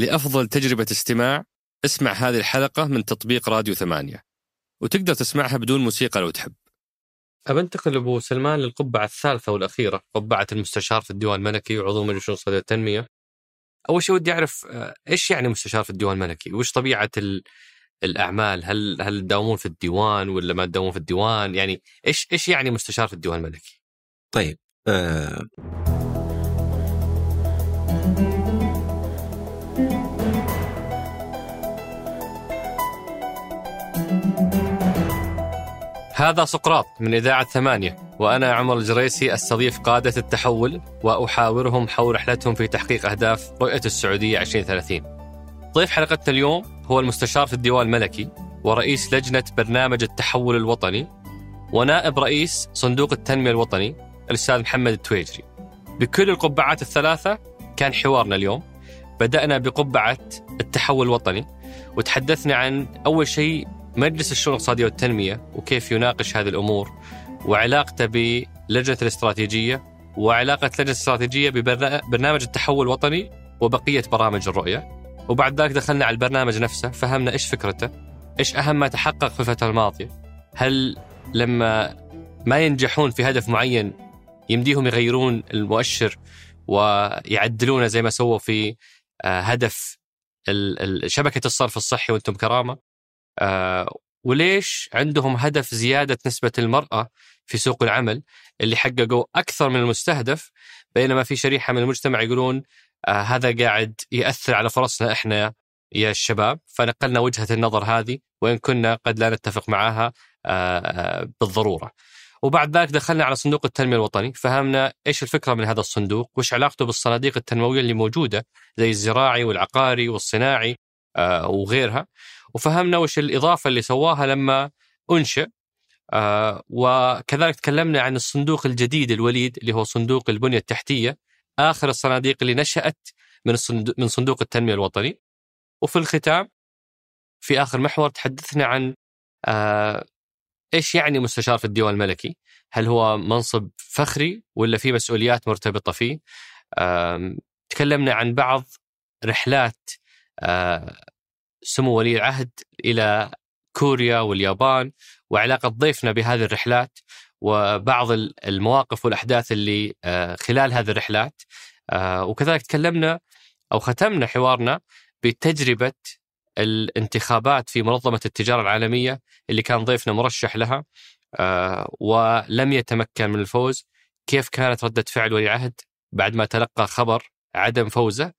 لأفضل تجربة استماع اسمع هذه الحلقة من تطبيق راديو ثمانية. وتقدر تسمعها بدون موسيقى لو تحب. أبنتقل أبو سلمان للقبعة الثالثة والأخيرة قبعة المستشار في الديوان الملكي وعضو مجلس شؤون والتنمية. أول شيء ودي أعرف آه، إيش يعني مستشار في الديوان الملكي؟ وإيش طبيعة ال... الأعمال؟ هل هل تداومون في الديوان ولا ما تداومون في الديوان؟ يعني إيش إيش يعني مستشار في الديوان الملكي؟ طيب آه هذا سقراط من إذاعة ثمانية وأنا عمر الجريسي أستضيف قادة التحول وأحاورهم حول رحلتهم في تحقيق أهداف رؤية السعودية 2030 ضيف حلقتنا اليوم هو المستشار في الديوان الملكي ورئيس لجنة برنامج التحول الوطني ونائب رئيس صندوق التنمية الوطني الأستاذ محمد التويجري. بكل القبعات الثلاثة كان حوارنا اليوم. بدأنا بقبعة التحول الوطني وتحدثنا عن أول شيء مجلس الشؤون الاقتصادية والتنمية وكيف يناقش هذه الأمور وعلاقته بلجنة الاستراتيجية وعلاقة لجنة الاستراتيجية ببرنامج التحول الوطني وبقية برامج الرؤية. وبعد ذلك دخلنا على البرنامج نفسه فهمنا إيش فكرته إيش أهم ما تحقق في الفترة الماضية. هل لما ما ينجحون في هدف معين يمديهم يغيرون المؤشر ويعدلونه زي ما سووا في آه، هدف شبكة الصرف الصحي وأنتم كرامة؟ وليش عندهم هدف زيادة نسبة المرأة في سوق العمل اللي حققوا أكثر من المستهدف بينما في شريحة من المجتمع يقولون آه هذا قاعد يأثر على فرصنا إحنا يا الشباب. فنقلنا وجهة النظر هذه وإن كنا قد لا نتفق معها آه, آه، بالضرورة. وبعد ذلك دخلنا على صندوق التنمية الوطني فهمنا إيش الفكرة من هذا الصندوق وإيش علاقته بالصناديق التنموية اللي موجودة زي الزراعي والعقاري والصناعي آه وغيرها. وفهمنا وش الإضافة اللي سواها لما أنشئ آه وكذلك تكلمنا عن الصندوق الجديد الوليد اللي هو صندوق البنية التحتية آخر الصناديق اللي نشأت من الصندوق من صندوق التنمية الوطني وفي الختام في آخر محور تحدثنا عن آه إيش يعني مستشار في الديوان الملكي؟ هل هو منصب فخري ولا في مسؤوليات مرتبطة فيه؟ تكلمنا عن بعض رحلات آه، سمو ولي العهد إلى كوريا واليابان وعلاقة ضيفنا بهذه الرحلات وبعض المواقف والأحداث اللي آه، خلال هذه الرحلات. آه، وكذلك تكلمنا أو ختمنا حوارنا بتجربة الانتخابات في منظمة التجارة العالمية اللي كان ضيفنا مرشح لها. آه، ولم يتمكن من الفوز. كيف كانت ردة فعل ولي العهد بعد ما تلقى خبر عدم فوزه؟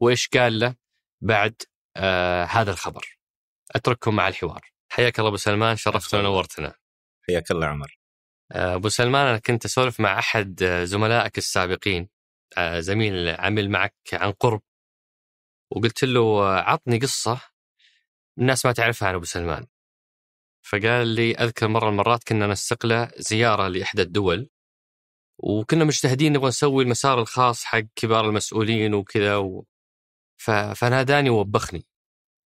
وإيش قال له بعد آه هذا الخبر. أترككم مع الحوار. حياك الله أبو سلمان شرفتنا ونورتنا حياك الله عمر. آه، أبو سلمان أنا كنت أسولف مع أحد آه، زملائك السابقين. آه، زميل عمل معك عن قرب. وقلت له عطني قصة الناس ما تعرفها عن أبو سلمان. فقال لي أذكر مرة المرات كنا نستقله زيارة لإحدى الدول وكنا مجتهدين نبغى نسوي المسار الخاص حق كبار المسؤولين وكذا و... فناداني ووبخني.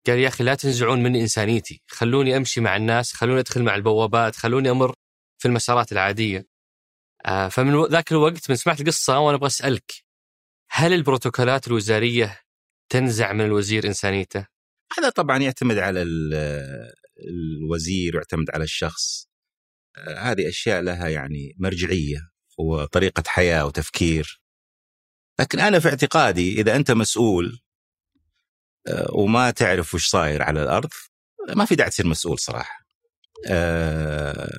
قال يا أخي لا تنزعون مني إنسانيتي. خلوني أمشي مع الناس خلوني أدخل مع البوابات خلوني أمر في المسارات العادية. آه، فمن ذاك الوقت من سمعت القصة وأنا أبغى أسألك هل البروتوكولات الوزارية تنزع من الوزير إنسانيته؟ هذا طبعا يعتمد على الوزير ويعتمد على الشخص. آه، هذه أشياء لها يعني مرجعية وطريقة حياة وتفكير. لكن أنا في اعتقادي إذا أنت مسؤول وما تعرف وش صاير على الأرض ما في داعي تصير مسؤول صراحة. آه،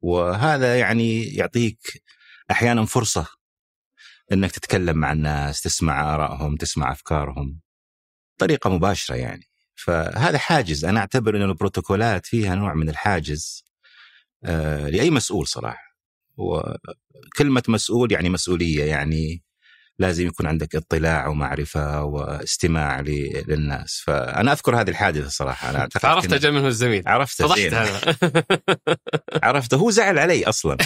وهذا يعني يعطيك أحيانا فرصة إنك تتكلم مع الناس، تسمع آرائهم، تسمع أفكارهم بطريقه مباشرة يعني. فهذا حاجز أنا أعتبر إن البروتوكولات فيها نوع من الحاجز آه، لأي مسؤول صراحة. وكلمه مسؤول يعني مسؤولية يعني لازم يكون عندك اطلاع ومعرفة واستماع للناس. فأنا أذكر هذه الحادثة صراحة أنا عرفت أجل منه الزميل. عرفته فضحت أنا عرفته هو زعل علي أصلا.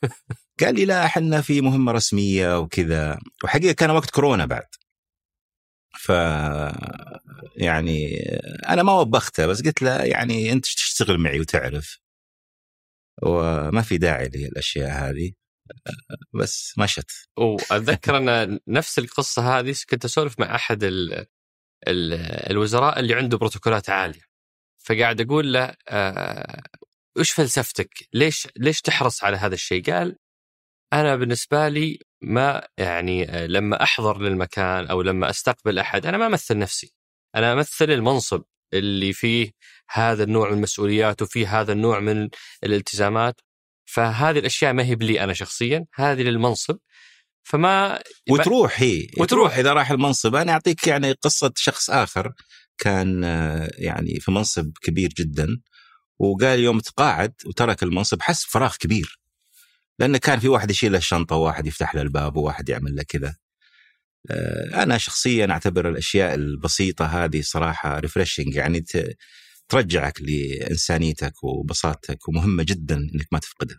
قال لي لا إحنا في مهمة رسمية وكذا. وحقيقة كان وقت كورونا بعد. ف يعني أنا ما وبخته بس قلت له يعني أنت تشتغل معي وتعرف. وما في داعي للأشياء هذه. بس مشت وأتذكر أن نفس القصة هذه كنت أسولف مع أحد الوزراء اللي عنده بروتوكولات عالية فقاعد أقول له آه وش فلسفتك؟ ليش ليش تحرص على هذا الشيء؟ قال أنا بالنسبة لي ما يعني آه، لما أحضر للمكان أو لما أستقبل أحد أنا ما أمثل نفسي أنا أمثل المنصب اللي فيه هذا النوع من المسؤوليات وفيه هذا النوع من الالتزامات فهذه الأشياء ما هي بلي أنا شخصيا هذه للمنصب. فما وتروح هي. وتروح. إذا راح المنصب أنا أعطيك يعني قصة شخص آخر كان آه، يعني في منصب كبير جدا وقال يوم تقاعد وترك المنصب حس فراغ كبير. لأنه كان في واحد يشيل له الشنطة وواحد يفتح له الباب وواحد يعمل له كذا. آه، أنا شخصيا أعتبر الأشياء البسيطة هذه صراحة ريفرشنج يعني ترجعك لإنسانيتك وبساطتك ومهمة جدا إنك ما تفقدها.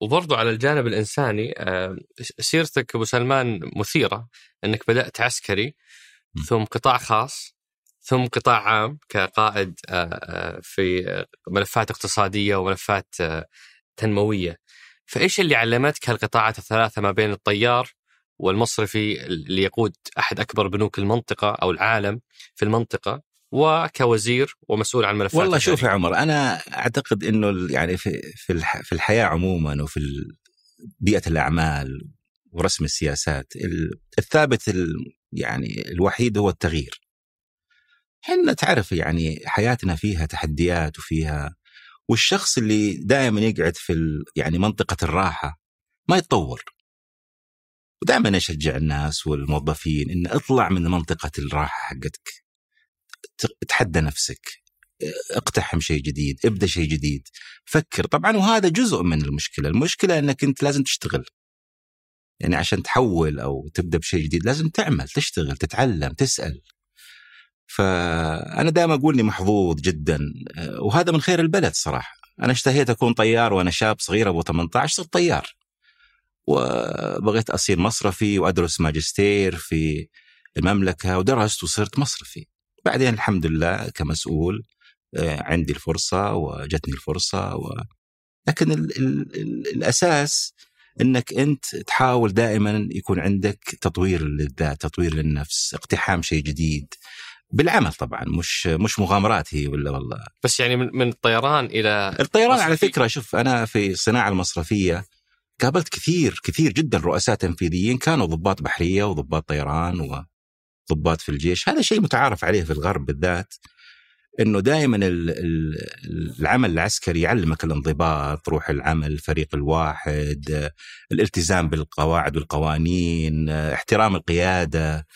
وبرضو على الجانب الإنساني آه، سيرتك أبو سلمان مثيرة إنك بدأت عسكري ثم قطاع خاص ثم قطاع عام كقائد آه، في ملفات اقتصادية وملفات تنموية. فإيش اللي علمتك هالقطاعات الثلاثة ما بين الطيار والمصرفي اللي يقود أحد أكبر بنوك المنطقة أو العالم في المنطقة وكوزير ومسؤول عن ملفات والله شوف يا عمر أنا أعتقد إنه يعني في في في الحياة عموما وفي بيئة الأعمال ورسم السياسات الثابت يعني الوحيد هو التغيير. إحنا تعرف يعني حياتنا فيها تحديات وفيها والشخص اللي دائما يقعد في يعني منطقة الراحة ما يتطور. ودائما اشجع الناس والموظفين إن اطلع من منطقة الراحة حقتك. تحدى نفسك. اقتحم شيء جديد ابدأ شيء جديد. فكر. طبعا وهذا جزء من المشكلة. المشكلة إنك أنت لازم تشتغل. يعني عشان تحول أو تبدأ بشيء جديد لازم تعمل تشتغل تتعلم تسأل. فأنا دائما أقول إني محظوظ جدا. وهذا من خير البلد صراحة. أنا اشتهيت أكون طيار وأنا شاب صغير أبو 18 صرت طيار. وبغيت أصير مصرفي وأدرس ماجستير في المملكة ودرست وصرت مصرفي. بعدين الحمد لله كمسؤول آه، عندي الفرصة وجتني الفرصة و... لكن ال ال ال الأساس إنك أنت تحاول دائما يكون عندك تطوير للذات، تطوير للنفس، اقتحام شيء جديد. بالعمل طبعا مش مش مغامرات هي ولا والله بس يعني من الطيران إلى الطيران مصرفي. على فكرة شوف أنا في الصناعة المصرفية قابلت كثير كثير جدا رؤساء تنفيذيين كانوا ضباط بحرية وضباط طيران وضباط في الجيش هذا شيء متعارف عليه في الغرب بالذات إنه دائما العمل العسكري يعلمك الانضباط روح العمل الفريق الواحد الالتزام بالقواعد والقوانين احترام القيادة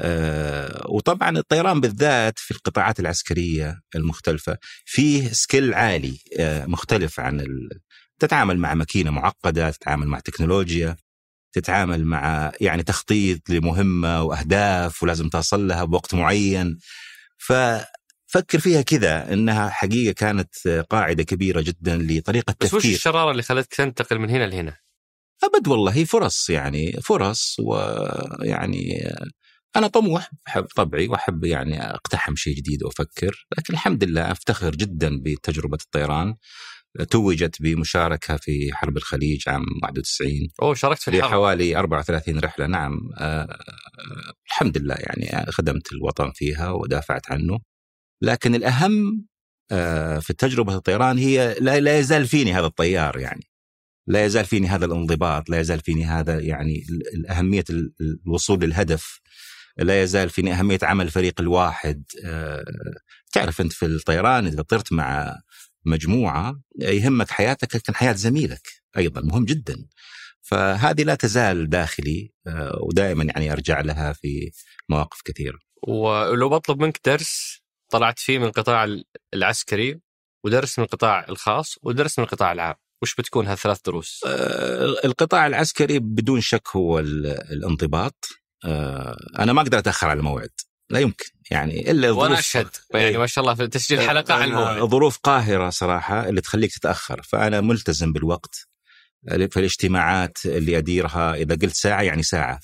آه، وطبعا الطيران بالذات في القطاعات العسكرية المختلفة فيه سكيل عالي آه، مختلف عن. تتعامل مع ماكينة معقدة تتعامل مع تكنولوجيا تتعامل مع يعني تخطيط لمهمة وأهداف ولازم تصل لها بوقت معين. ففكر فيها كذا إنها حقيقة كانت قاعدة كبيرة جدا لطريقة بس تفكير. بس وش الشرارة اللي خلتك تنتقل من هنا لهنا؟ أبد والله هي فرص يعني فرص ويعني أنا طموح طبعي وأحب يعني أقتحم شيء جديد وأفكر لكن الحمد لله أفتخر جدا بتجربة الطيران. توجت بمشاركة في حرب الخليج عام 91 أوه شاركت في الحرب. حوالي 34 رحلة. نعم. آه, الحمد لله يعني خدمت الوطن فيها ودافعت عنه. لكن الأهم آه في تجربه الطيران هي لا, لا يزال فيني هذا الطيار يعني. لا يزال فيني هذا الانضباط لا يزال فيني هذا يعني اهميه الوصول للهدف. لا يزال فيني أهمية عمل الفريق الواحد. آه، تعرف أنت في الطيران إذا طرت مع مجموعة يهمك حياتك لكن حياة زميلك أيضا مهم جدا. فهذه لا تزال داخلي آه، ودائما يعني أرجع لها في مواقف كثيرة. ولو بطلب منك درس طلعت فيه من القطاع العسكري ودرس من القطاع الخاص ودرس من القطاع العام. وش بتكون هالثلاث دروس؟ آه، القطاع العسكري بدون شك هو الانضباط. آه، أنا ما أقدر أتأخر على الموعد. لا يمكن. يعني إلا وأنا أشهد. يعني ما شاء الله في تسجيل آه، حلقة على الموعد ظروف قاهرة صراحة اللي تخليك تتأخر. فأنا ملتزم بالوقت. في الاجتماعات اللي أديرها إذا قلت ساعة يعني ساعة.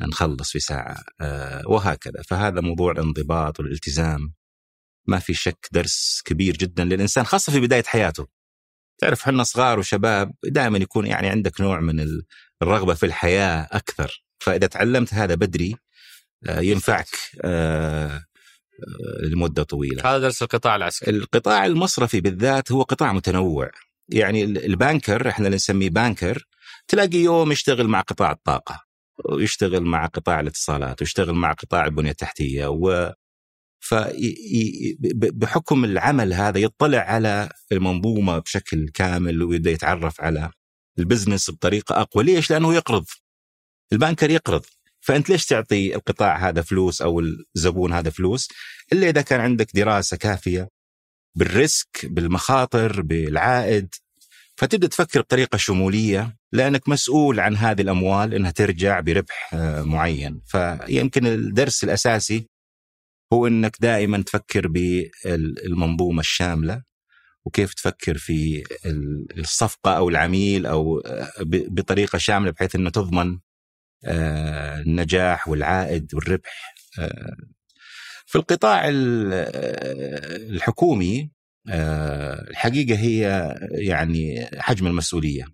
نخلص في ساعة. آه، وهكذا. فهذا موضوع الانضباط والالتزام. ما في شك درس كبير جدا للإنسان خاصة في بداية حياته. تعرف إحنا صغار وشباب دائما يكون يعني عندك نوع من الرغبة في الحياة أكثر. فإذا تعلمت هذا بدري ينفعك آه، آه، لمدة طويلة. هذا درس القطاع العسكري. القطاع المصرفي بالذات هو قطاع متنوع. يعني ال- البانكر إحنا اللي نسميه بانكر تلاقي يوم يشتغل مع قطاع الطاقة ويشتغل مع قطاع الاتصالات ويشتغل مع قطاع البنية التحتية و ف بحكم العمل هذا يطلع على المنظومة بشكل كامل ويبدأ يتعرف على ال business بطريقة أقوى. ليش؟ لأنه يقرض. ال banker يقرض. فأنت ليش تعطي القطاع هذا فلوس أو الزبون هذا فلوس؟ إلا إذا كان عندك دراسة كافية بال risk بالمخاطر بالعائد. فتبدأ تفكر بطريقة شمولية لأنك مسؤول عن هذه الأموال إنها ترجع بربح آه، معين. فيمكن الدرس الأساسي هو إنك دائما تفكر بالمنظومة الشاملة وكيف تفكر في ال- الصفقة أو العميل أو آه، بطريقة شاملة بحيث إنه تضمن النجاح والعائد والربح. آه، في القطاع ال- آه، الحكومي آه، الحقيقة هي يعني حجم المسؤولية.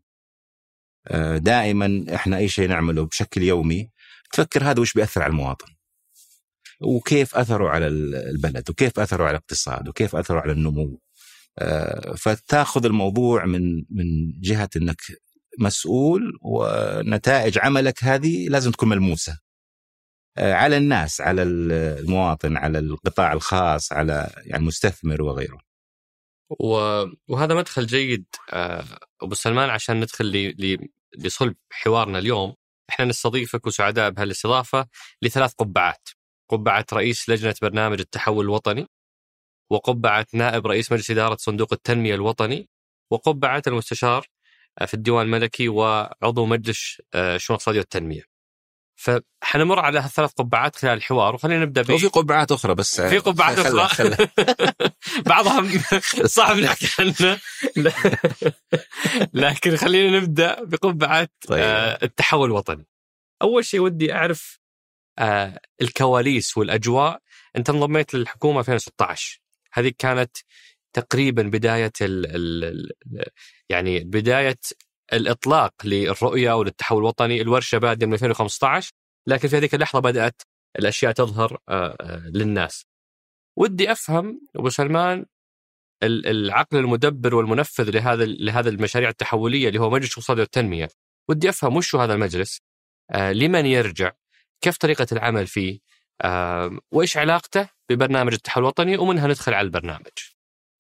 آه، دائما إحنا أي شيء نعمله بشكل يومي تفكر هذا وش بيأثر على المواطن؟ وكيف اثره على ال- البلد؟ وكيف اثره على الاقتصاد؟ وكيف اثره على النمو؟ فتاخذ الموضوع من من جهة إنك مسؤول ونتائج عملك هذه لازم تكون ملموسة آه، على الناس على المواطن على القطاع الخاص على يعني المستثمر وغيره. وهذا مدخل جيد آه، أبو سلمان عشان ندخل. لصلب حوارنا اليوم إحنا نستضيفك وسعداء بهالاستضافة لثلاث قبعات قبعة رئيس لجنة برنامج التحول الوطني وقبعة نائب رئيس مجلس إدارة صندوق التنمية الوطني وقبعة المستشار في الديوان الملكي وعضو مجلس آه، الشؤون الاقتصاديه والتنمية. فحنمر على هالثلاث قبعات خلال الحوار وخلينا نبدأ ب وفي قبعات أخرى بس في قبعات أخرى. بعضها صعب نحكي عنها لكن خلينا نبدأ بقبعه طيب. آه، التحول الوطني. أول شيء ودي أعرف آه، الكواليس والأجواء أنت انضميت للحكومة 2016 هذه كانت تقريبا بداية ال ال يعني بداية الإطلاق للرؤية وللتحول الوطني الورشة بادية من 2015 لكن في هذيك اللحظة بدأت الأشياء تظهر آه، آه، للناس. ودي أفهم أبو سلمان ال- العقل المدبر والمنفذ لهذا لهذا المشاريع التحولية اللي هو مجلس الاقتصاد والتنمية. ودي أفهم وش هذا المجلس؟ آه، لمن يرجع؟ كيف طريقة العمل فيه؟ وإيش علاقته ببرنامج التحول الوطني ومنها ندخل على البرنامج.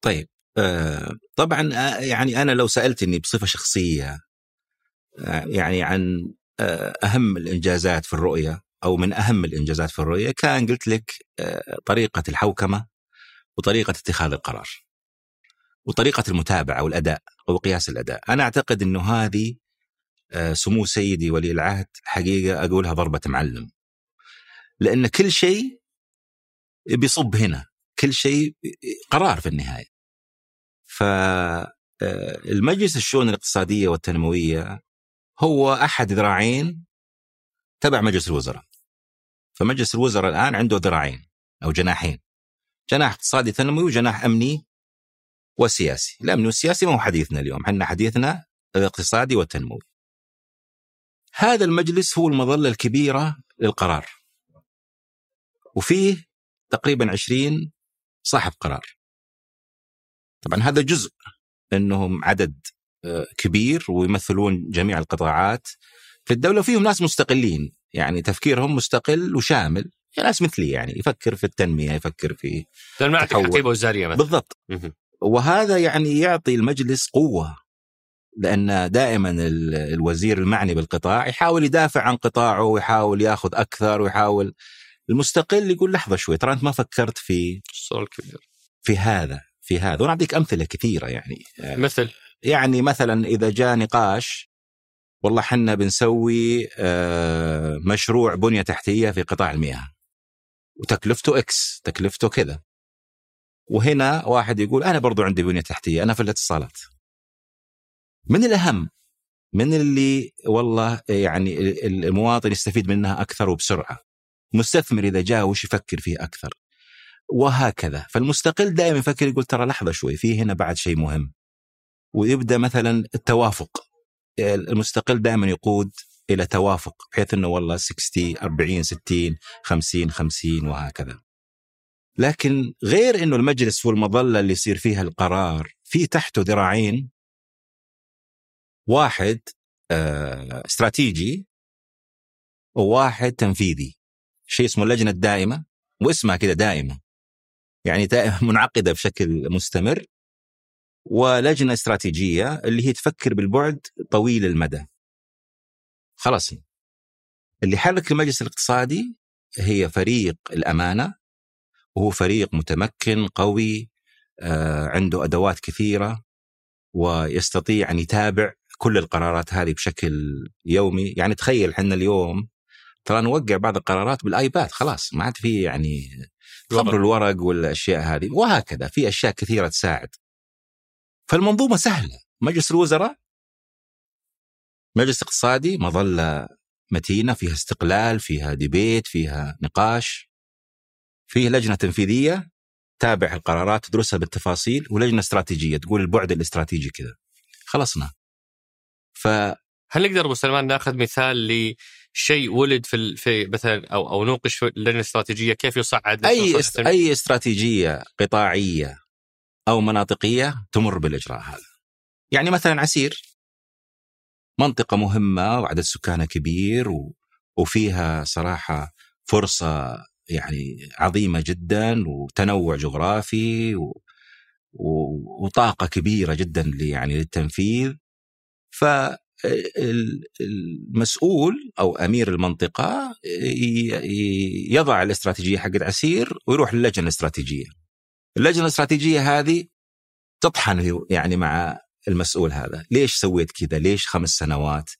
طيب آه، طبعا آه، يعني أنا لو سألتني بصفة شخصية آه، يعني عن أهم الإنجازات في الرؤية أو من أهم الإنجازات في الرؤية كان قلت لك طريقة الحوكمة وطريقة اتخاذ القرار وطريقة المتابعة والأداء أو قياس الأداء. أنا أعتقد إنه هذه سمو سيدي ولي العهد حقيقة أقولها ضربة معلم. لأن كل شيء بيصب هنا. كل شيء قرار في النهاية. فالمجلس الشؤون الاقتصادية والتنموية هو أحد ذراعين تبع مجلس الوزراء. فمجلس الوزراء الآن عنده ذراعين أو جناحين. جناح اقتصادي تنموي وجناح أمني وسياسي. الامني والسياسي ما هو حديثنا اليوم. إحنا حديثنا الاقتصادي والتنموي. هذا المجلس هو المظلة الكبيرة للقرار. وفيه تقريبا 20 صاحب قرار طبعا هذا جزء انهم عدد آه، كبير ويمثلون جميع القطاعات في الدولة وفيهم ناس مستقلين يعني تفكيرهم مستقل وشامل يعني ناس مثلي يعني يفكر في التنمية يفكر في تحول. حقيبه وزاريه مثلا. بالضبط. وهذا يعني يعطي المجلس قوة لأن دائما ال- الوزير المعني بالقطاع يحاول يدافع عن قطاعه ويحاول ياخذ أكثر ويحاول المستقل يقول لحظة شوي ترى أنت ما فكرت في الصورة الكبير. في هذا في هذا. وأنا اعطيك أمثلة كثيرة يعني. مثل؟ يعني مثلا إذا جاء نقاش والله حنا بنسوي آه، مشروع بنية تحتية في قطاع المياه. وتكلفته إكس تكلفته كذا. وهنا واحد يقول أنا برضو عندي بنية تحتية أنا في الاتصالات. من الأهم؟ من اللي والله يعني ال- المواطن يستفيد منها أكثر وبسرعة. مستثمر إذا جاء وش يفكر فيه أكثر؟ وهكذا. فالمستقل دائما يفكر يقول ترى لحظة شوي في هنا بعد شيء مهم. ويبدأ مثلا التوافق. المستقل دائما يقود إلى توافق بحيث إنه والله 60 40 60 50 50 وهكذا. لكن غير إنه المجلس والمظله اللي يصير فيها القرار في تحته ذراعين. واحد آه، استراتيجي. وواحد تنفيذي. شيء اسمه اللجنة الدائمة. واسمها كذا دائمة. يعني منعقدة بشكل مستمر ولجنة استراتيجية اللي هي تفكر بالبعد طويل المدى. خلاص. اللي حرك المجلس الاقتصادي هي فريق الأمانة وهو فريق متمكن قوي آه، عنده أدوات كثيرة ويستطيع أن يتابع كل القرارات هذه بشكل يومي. يعني تخيل إحنا اليوم ترى نوقع بعض القرارات بالآيباد خلاص ما عاد في يعني خبر الورق والأشياء هذه وهكذا في أشياء كثيرة تساعد. فالمنظومة سهلة. مجلس الوزراء مجلس اقتصادي مظلة متينة فيها استقلال فيها ديبيت فيها نقاش فيه لجنة تنفيذية تابع القرارات تدرسها بالتفاصيل ولجنة استراتيجية تقول البعد الاستراتيجي كذا. خلصنا. ف هل نقدر أبو سلمان ناخذ مثال لشيء ولد في في مثلا أو أو نوقش في اللجنه الاستراتيجيه كيف يصعد أي است... أي استراتيجية قطاعية أو مناطقية تمر بالإجراء هذا. يعني مثلا عسير منطقة مهمة وعدد سكانها كبير و... وفيها صراحة فرصة يعني عظيمة جدا وتنوع جغرافي و... وطاقة كبيرة جدا يعني للتنفيذ فالمسؤول أو أمير المنطقة يضع الاستراتيجية حقت عسير ويروح للجنة الاستراتيجية. اللجنة الاستراتيجية هذه تطحن يعني مع المسؤول هذا، ليش سويت كذا؟ ليش خمس سنوات؟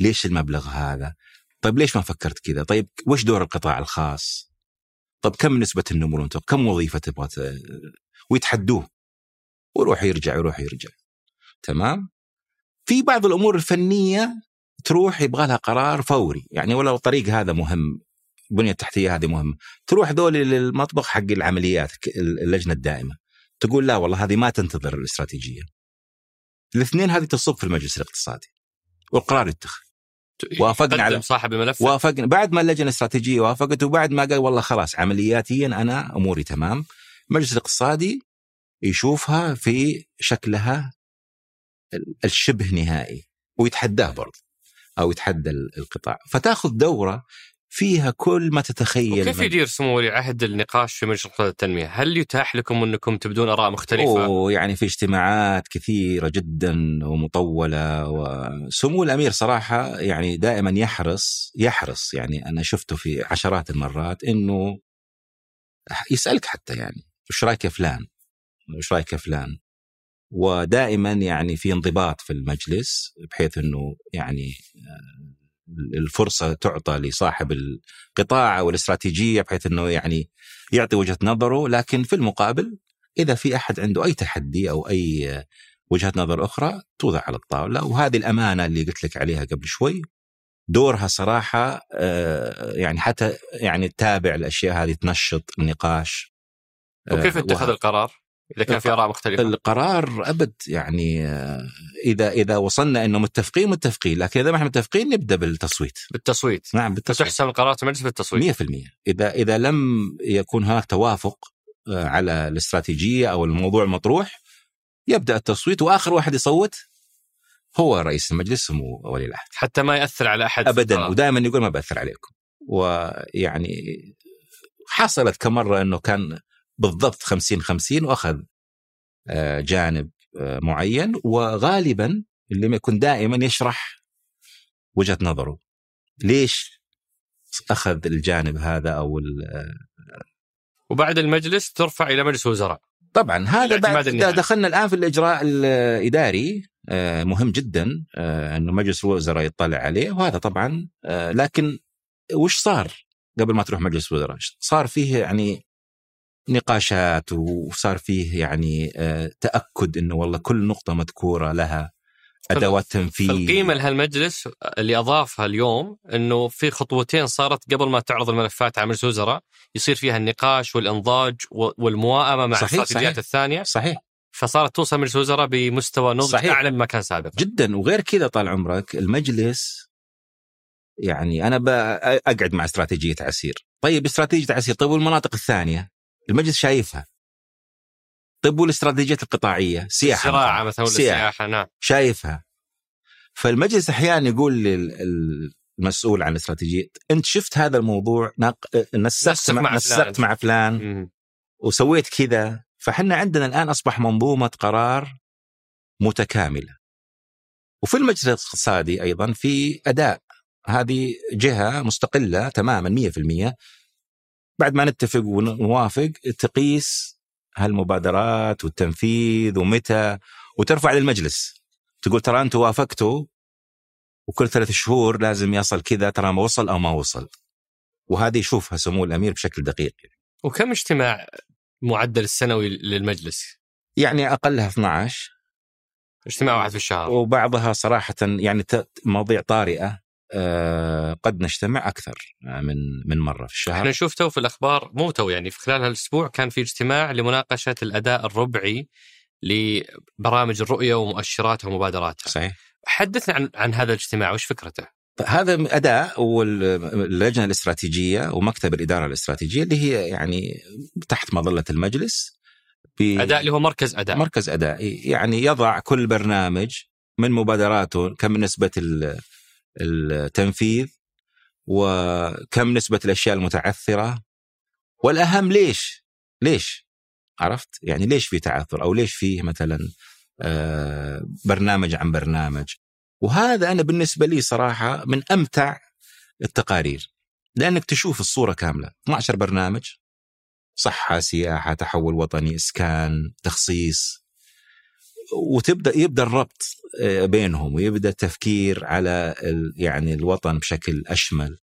ليش المبلغ هذا؟ طيب ليش ما فكرت كذا؟ طيب وش دور القطاع الخاص؟ طب كم نسبة النمو انت كم وظيفة تبغى ويتحدوه ويروح يرجع يروح يرجع تمام في بعض الأمور الفنية تروح يبغى لها قرار فوري. يعني ولو الطريق هذا مهم البنية التحتية هذه مهمه تروح ذولي للمطبخ حق العمليات اللجنة الدائمة. تقول لا والله هذه ما تنتظر الاستراتيجية. الاثنين هذه تصب في المجلس الاقتصادي. والقرار يتخذ. وافقنا على صاحب الملف وافقنا. بعد ما اللجنة الاستراتيجية وافقت وبعد ما قال والله خلاص عملياتيا أنا أموري تمام. المجلس الاقتصادي يشوفها في شكلها الشبه نهائي ويتحداه برضه أو يتحدى القطاع فتأخذ دورة فيها كل ما تتخيل كيف يدير سمو ولي عهد النقاش في مجلس التنميه؟ هل يتاح لكم أنكم تبدون آراء مختلفة؟ أوه يعني في اجتماعات كثيرة جدا ومطولة وسمو الأمير صراحة يعني دائما يحرص يحرص يعني أنا شفته في عشرات المرات إنه يسألك حتى يعني وش رأيك يا فلان؟ وش رأيك يا فلان؟ ودائما يعني في انضباط في المجلس بحيث إنه يعني آه، الفرصة تعطى لصاحب القطاع أو الاستراتيجية بحيث إنه يعني يعطي وجهة نظره. لكن في المقابل إذا في أحد عنده أي تحدي أو أي وجهة نظر أخرى توضع على الطاولة. وهذه الأمانة اللي قلت لك عليها قبل شوي دورها صراحة آه، يعني حتى يعني تتابع الأشياء هذه تنشط النقاش. وكيف آه، اتخذ القرار؟ إذا كان في آراء مختلفة. القرار أبد يعني آه، إذا إذا وصلنا إنه متفقين متفقين لكن إذا ما إحنا متفقين نبدأ بالتصويت. بالتصويت. نعم بالتصويت. تحسم القرارات المجلس بالتصويت 100% إذا إذا لم يكون هناك توافق آه، على الاستراتيجية أو الموضوع المطروح يبدأ التصويت وآخر واحد يصوت هو رئيس المجلس سمو ولي العهد. حتى ما يأثر على أحد ابدا ودائما يقول ما بأثر عليكم. ويعني حصلت كم مرة إنه كان بالضبط 50 50 وأخذ آه، جانب آه، معين وغالبا اللي يكون دائما يشرح وجهة نظره. ليش أخذ الجانب هذا أو آه، وبعد المجلس ترفع إلى مجلس الوزراء. طبعا هذا بعد دخلنا الآن في الإجراء الإداري مهم جدا إنه مجلس الوزراء يطلع عليه وهذا طبعا لكن وش صار قبل ما تروح مجلس الوزراء؟ صار فيه يعني نقاشات وصار فيه يعني آه، تأكد إنه والله كل نقطة مذكورة لها أدوات تنفيذ. القيمة لهالمجلس اللي أضافها اليوم إنه في خطوتين صارت قبل ما تعرض الملفات على مجلس الوزراء يصير فيها النقاش والإنضاج والمواءمة مع صحيح الاستراتيجيات صحيح الثانية. صحيح. فصارت توصل مجلس الوزراء بمستوى نضج أعلى مما كان سابقا. جدا. وغير كذا طال عمرك المجلس يعني أنا أقعد مع استراتيجية عسير. طيب استراتيجية عسير. طيب والمناطق الثانية؟ المجلس شايفها. طيب والاستراتيجيات القطاعية؟ سياحة الزراعه مثلا. السياحة؟ نعم. شايفها. فالمجلس أحيانا يقول للمسؤول عن الاستراتيجيه أنت شفت هذا الموضوع؟ نسقت مع, نسقت مع فلان. وسويت كذا. فحنا عندنا الآن أصبح منظومة قرار متكاملة. وفي المجلس الاقتصادي أيضا في أداء. هذه جهة مستقلة تماما 100% بعد ما نتفق ونوافق تقيس هالمبادرات والتنفيذ ومتى وترفع للمجلس. تقول ترى أنتم وافقتوا وكل ثلاث شهور لازم يصل كذا ترى ما وصل أو ما وصل. وهذه يشوفها سمو الأمير بشكل دقيق. وكم اجتماع معدل السنوي للمجلس؟ يعني أقلها 12 اجتماع واحد في الشهر. وبعضها صراحة يعني مواضيع طارئة. قد نجتمع أكثر آه، من من مرة في الشهر. إحنا نشوف تو في الأخبار مو تو يعني في خلال هالأسبوع كان في اجتماع لمناقشة الأداء الربعي لبرامج الرؤية ومؤشراتها ومبادراتها. صحيح. حدثنا عن عن هذا الاجتماع وش فكرته؟ هذا أداء واللجنة الاستراتيجية ومكتب الإدارة الاستراتيجية اللي هي يعني تحت مظلة المجلس أداء اللي هو مركز أداء. مركز أداء. يعني يضع كل برنامج من مبادراته كم نسبة التنفيذ وكم نسبة الأشياء المتعثرة والأهم ليش؟ ليش؟ عرفت؟ يعني ليش في تعثر؟ أو ليش فيه مثلا آه، برنامج عن برنامج؟ وهذا أنا بالنسبة لي صراحة من أمتع التقارير. لأنك تشوف الصورة كاملة. 12 برنامج صحة سياحة تحول وطني إسكان تخصيص. وتبدأ يبدأ الربط آه، بينهم ويبدأ التفكير على يعني الوطن بشكل أشمل.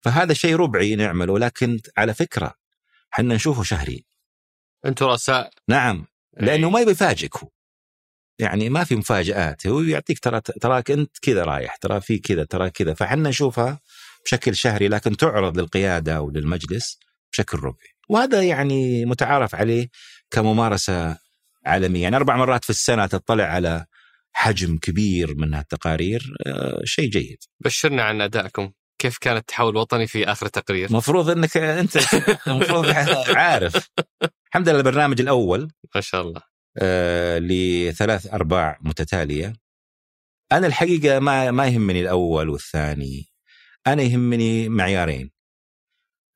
فهذا شيء ربعي نعمله لكن على فكرة إحنا نشوفه شهري. أنتم رؤساء. نعم لأنه إيه. ما يبي يفاجئك هو. يعني ما في مفاجآت هو يعطيك ترى تراك أنت كذا رايح ترى في كذا ترى كذا. فحنا نشوفها بشكل شهري لكن تعرض للقيادة وللمجلس بشكل ربعي. وهذا يعني متعارف عليه كممارسة عالميا يعني أربع مرات في السنة تطلع على حجم كبير من التقارير آه، شيء جيد. بشرنا عن أدائكم. كيف كان التحول الوطني في آخر التقرير مفروض أنك أنت المفروض عارف. الحمد لله البرنامج الأول ما شاء الله. آه لثلاث أرباع متتالية. أنا الحقيقة ما ما يهمني الأول والثاني أنا يهمني معيارين.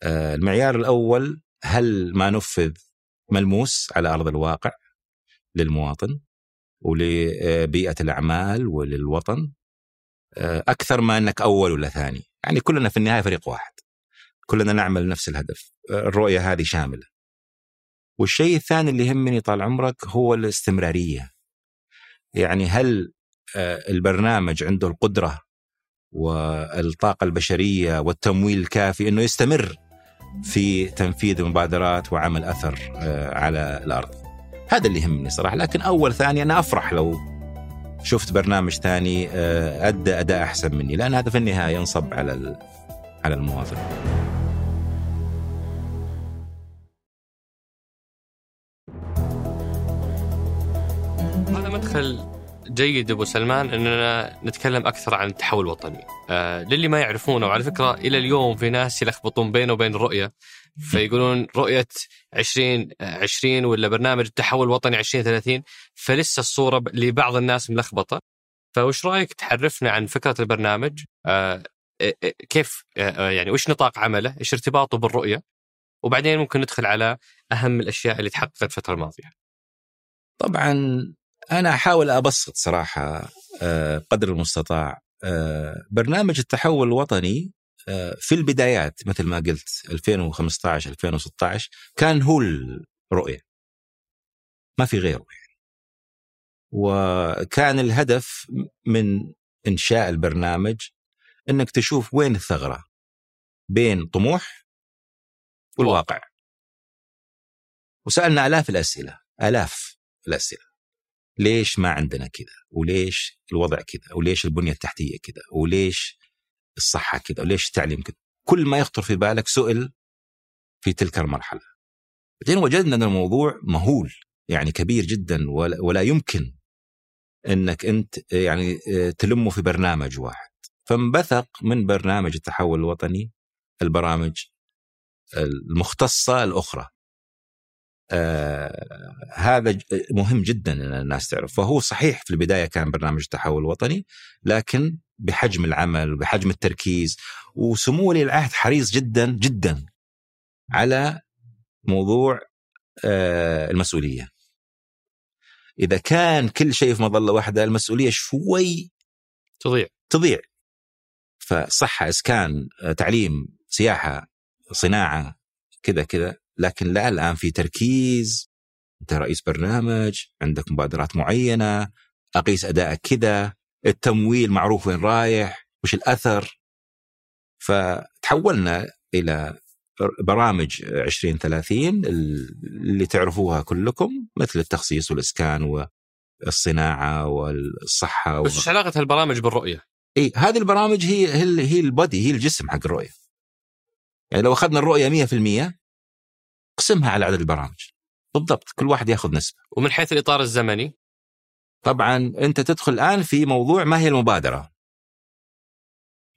آه المعيار الأول هل ما نفذ ملموس على أرض الواقع؟ للمواطن ولبيئة الأعمال وللوطن آه، أكثر ما أنك أول ولا ثاني. يعني كلنا في النهاية فريق واحد. كلنا نعمل نفس الهدف آه، الرؤية هذه شاملة. والشيء الثاني اللي يهمني طال عمرك هو الاستمرارية. يعني هل آه، البرنامج عنده القدرة والطاقة البشرية والتمويل الكافي إنه يستمر في تنفيذ المبادرات وعمل أثر على الأرض؟ هذا اللي يهمني صراحة لكن أول ثاني أنا أفرح لو شفت برنامج ثاني آه، أدى أداء أحسن مني لأن هذا في النهاية ينصب على على المواطن. هذا مدخل جيد أبو سلمان إننا نتكلم أكثر عن التحول الوطني. آه للي ما يعرفونه وعلى فكرة إلى اليوم في ناس يلخبطون بينه وبين الرؤية فيقولون رؤية 20 20 ولا برنامج التحول الوطني 2030 فلسه الصورة لبعض الناس ملخبطة. فوش رأيك تحرفنا عن فكرة البرنامج؟ آه كيف آه يعني وش نطاق عمله؟ إيش ارتباطه بالرؤية؟ وبعدين ممكن ندخل على أهم الأشياء اللي تحققت الفترة الماضية. طبعا أنا أحاول أبسط صراحة آه، قدر المستطاع آه، برنامج التحول الوطني آه، في البدايات مثل ما قلت 2015 2016 كان هو الرؤية. ما في غيره يعني. وكان الهدف من إنشاء البرنامج إنك تشوف وين الثغرة. بين طموح والواقع. وسألنا آلاف الأسئلة آلاف الأسئلة. ليش ما عندنا كذا؟ وليش الوضع كذا؟ وليش البنية التحتية كذا؟ وليش الصحة كذا وليش التعليم كذا كل ما يخطر في بالك سئل في تلك المرحلة. بعدين وجدنا أن الموضوع مهول يعني كبير جدا ولا, ولا يمكن إنك أنت يعني تلمه في برنامج واحد. فانبثق من برنامج التحول الوطني البرامج المختصة الأخرى. آه هذا مهم جدا إن الناس تعرف. فهو صحيح في البداية كان برنامج التحول الوطني لكن بحجم العمل وبحجم التركيز وسمو ولي العهد حريص جدا جدا على موضوع آه المسؤولية. إذا كان كل شيء في مظلة واحدة المسؤولية شوي تضيع. تضيع. فصحة إسكان آه، تعليم سياحة صناعة كذا كذا. لكن لا الآن في تركيز. أنت رئيس برنامج عندك مبادرات معينة أقيس أدائك كذا. التمويل معروف وين رايح وش الأثر فتحولنا إلى برامج 2030 اللي تعرفوها كلكم مثل التخصيص والإسكان والصناعة والصحة بس إيش علاقة هالبرامج بالرؤية؟ إي هذه البرامج هي هي هي البادي هي الجسم حق الرؤية. يعني لو أخذنا الرؤية 100% اقسمها على عدد البرامج. بالضبط كل واحد يأخذ نسبة. ومن حيث الإطار الزمني طبعا أنت تدخل الآن في موضوع ما هي المبادرة.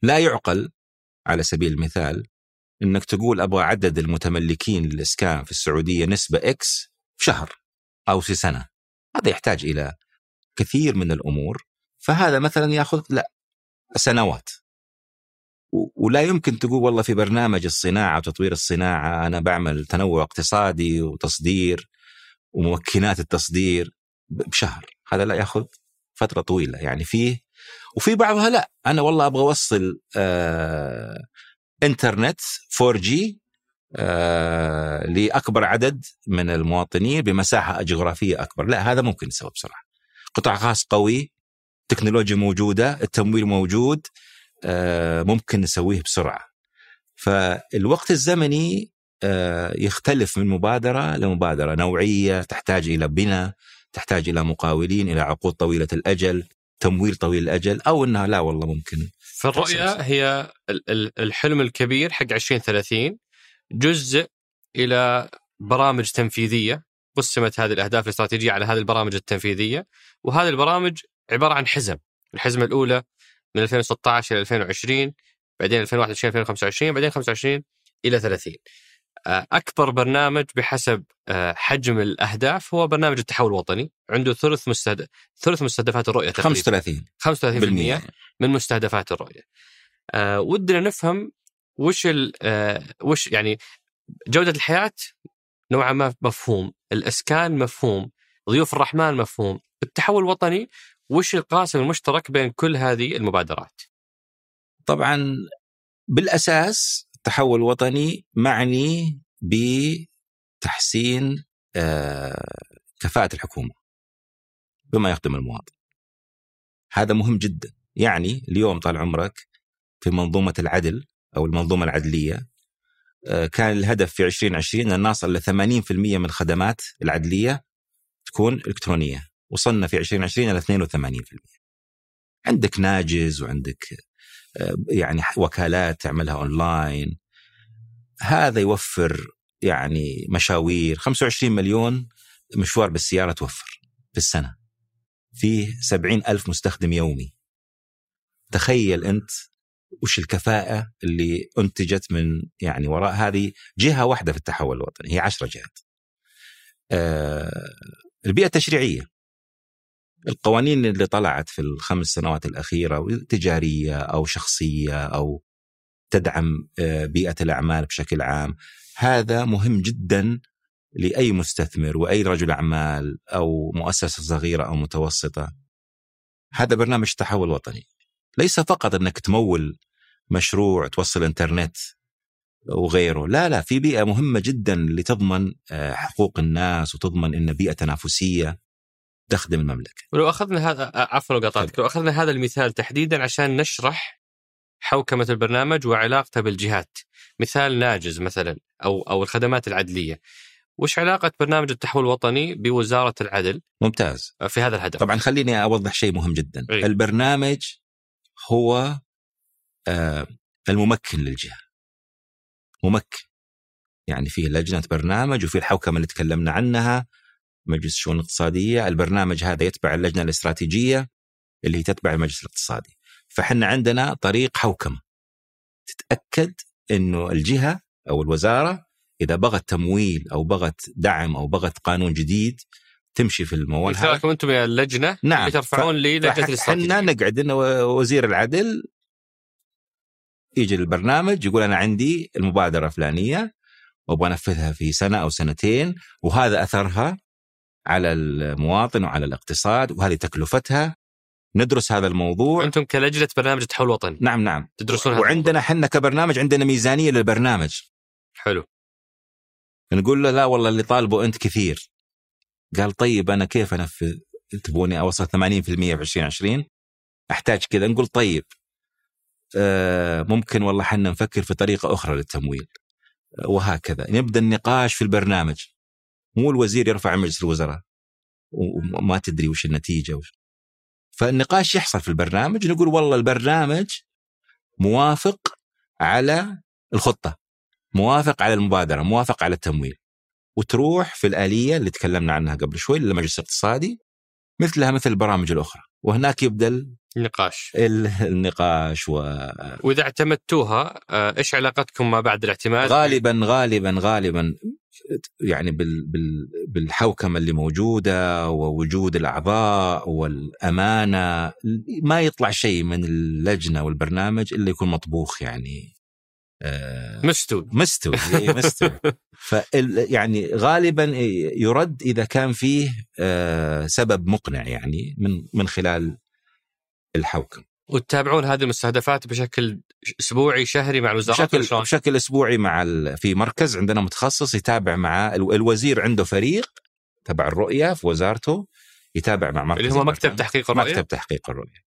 لا يعقل على سبيل المثال إنك تقول أبغى عدد المتملكين للإسكان في السعودية نسبة إكس في شهر أو في سنة. هذا يحتاج إلى كثير من الأمور فهذا مثلا يأخذ لا سنوات ولا يمكن تقول والله في برنامج الصناعة وتطوير الصناعة أنا بعمل تنوع اقتصادي وتصدير وممكنات التصدير بشهر هذا لا ياخذ فترة طويلة. يعني فيه وفي بعضها لا. أنا والله أبغى أوصل آه إنترنت 4G آه لأكبر عدد من المواطنين بمساحة جغرافية أكبر. لا هذا ممكن يسوى بسرعة. قطاع خاص قوي تكنولوجيا موجودة التمويل موجود آه، ممكن نسويه بسرعة. فالوقت الزمني آه، يختلف من مبادرة لمبادرة. نوعية تحتاج إلى بناء تحتاج إلى مقاولين إلى عقود طويلة الأجل تمويل طويل الأجل أو إنها لا والله ممكن. فالرؤية. هي ال- ال- الحلم الكبير حق 2030 جزء إلى برامج تنفيذية. قسمت هذه الأهداف الاستراتيجية على هذه البرامج التنفيذية وهذه البرامج عبارة عن حزم. الحزمة الأولى من 2016 إلى 2020 بعدين 2021 2025 بعدين 25 إلى 30 آه، أكبر برنامج بحسب آه، حجم الأهداف هو برنامج التحول الوطني عنده ثلث مستهدف ثلث مستهدفات الرؤية تقريبا 35 35% بالمية من مستهدفات الرؤية. آه ودنا نفهم وش ال آه وش يعني جودة الحياة نوعا ما مفهوم، الأسكان مفهوم، ضيوف الرحمن مفهوم، التحول الوطني وش القاسم المشترك بين كل هذه المبادرات؟ طبعا بالأساس التحول الوطني معني بتحسين آه، كفاءة الحكومة بما يخدم المواطن. هذا مهم جدا. يعني اليوم طال عمرك في منظومة العدل أو المنظومة العدلية آه، كان الهدف في 2020 أن نصل ل 80% من الخدمات العدلية تكون إلكترونية. وصلنا في 2020 إلى 82% عندك ناجز وعندك يعني وكالات تعملها اونلاين هذا يوفر يعني مشاوير. 25 مليون مشوار بالسيارة توفر في السنة. فيه 70 ألف مستخدم يومي. تخيل أنت وش الكفاءة اللي أنتجت من يعني وراء هذه جهة واحدة في التحول الوطني هي عشرة جهات. آه البيئة التشريعية. القوانين اللي طلعت في الخمس سنوات الأخيرة تجارية أو شخصية أو تدعم آه، بيئة الأعمال بشكل عام هذا مهم جدا لأي مستثمر وأي رجل أعمال أو مؤسسة صغيرة أو متوسطة. هذا برنامج تحول وطني. ليس فقط أنك تمول مشروع توصل إنترنت وغيره لا لا في بيئة مهمة جدا لتضمن آه، حقوق الناس وتضمن أن بيئة تنافسية تخدم المملكة. ولو أخذنا هذا عفوا قطعتك لو أخذنا هذا المثال تحديدا عشان نشرح حوكمة البرنامج وعلاقته بالجهات. مثال ناجز مثلا أو أو الخدمات العدلية. وش علاقة برنامج التحول الوطني بوزارة العدل؟ ممتاز. في هذا الهدف. طبعا خليني أوضح شيء مهم جدا. أي. البرنامج هو آه، الممكن للجهة. ممكن. يعني فيه لجنة برنامج وفيه الحوكمة اللي تكلمنا عنها. مجلس الشؤون الاقتصادية البرنامج هذا يتبع اللجنة الاستراتيجية اللي هي تتبع المجلس الاقتصادي. فحنا عندنا طريق حوكمه تتأكد إنه الجهة أو الوزارة إذا بغت تمويل أو بغت دعم أو بغت قانون جديد تمشي في الموال هذا. أنتم يا اللجنة نعم. اللي ترفعون للجنة إحنا الاستراتيجية. نقعد إنه وزير العدل يجي البرنامج يقول أنا عندي المبادرة الفلانية وأبغى أنفذها في سنة أو سنتين وهذا أثرها على المواطن وعلى الاقتصاد وهذه تكلفتها. ندرس هذا الموضوع. أنتم كلجنة برنامج التحول الوطني نعم نعم. تدرسون هذا وعندنا حنا كبرنامج عندنا ميزانية للبرنامج. حلو. نقول له لا والله اللي طالبه أنت كثير. قال طيب أنا كيف أنفذ؟ تبوني أوصل 80% في 2020 أحتاج كذا. نقول طيب. آه ممكن والله حنا نفكر في طريقة أخرى للتمويل. آه، وهكذا. نبدأ النقاش في البرنامج. مو الوزير يرفع مجلس الوزراء وما تدري وش النتيجة وش. فالنقاش يحصل في البرنامج نقول والله البرنامج موافق على الخطة موافق على المبادرة موافق على التمويل وتروح في الآلية اللي تكلمنا عنها قبل شوي للمجلس الاقتصادي مثلها مثل البرامج الأخرى وهناك يبدأ النقاش ال- النقاش و وإذا اعتمدتوها آه، إيش علاقتكم ما بعد الاعتماد؟ غالبا غالبا غالبا يعني بال بال بالحوكمة اللي موجودة ووجود الأعضاء والأمانة ما يطلع شيء من اللجنة والبرنامج إلا يكون مطبوخ يعني آه مستوي. مستوي مستوي. فال يعني غالبا يرد إذا كان فيه آه سبب مقنع يعني من من خلال الحوكم وتتابعون هذه المستهدفات بشكل أسبوعي شهري مع الوزارات بشكل؟ بشكل أسبوعي مع ال... في مركز عندنا متخصص يتابع مع ال- الوزير عنده فريق تبع الرؤية في وزارته يتابع مع مركز اللي هو مكتب. تحقيق الرؤية مكتب تحقيق الرؤية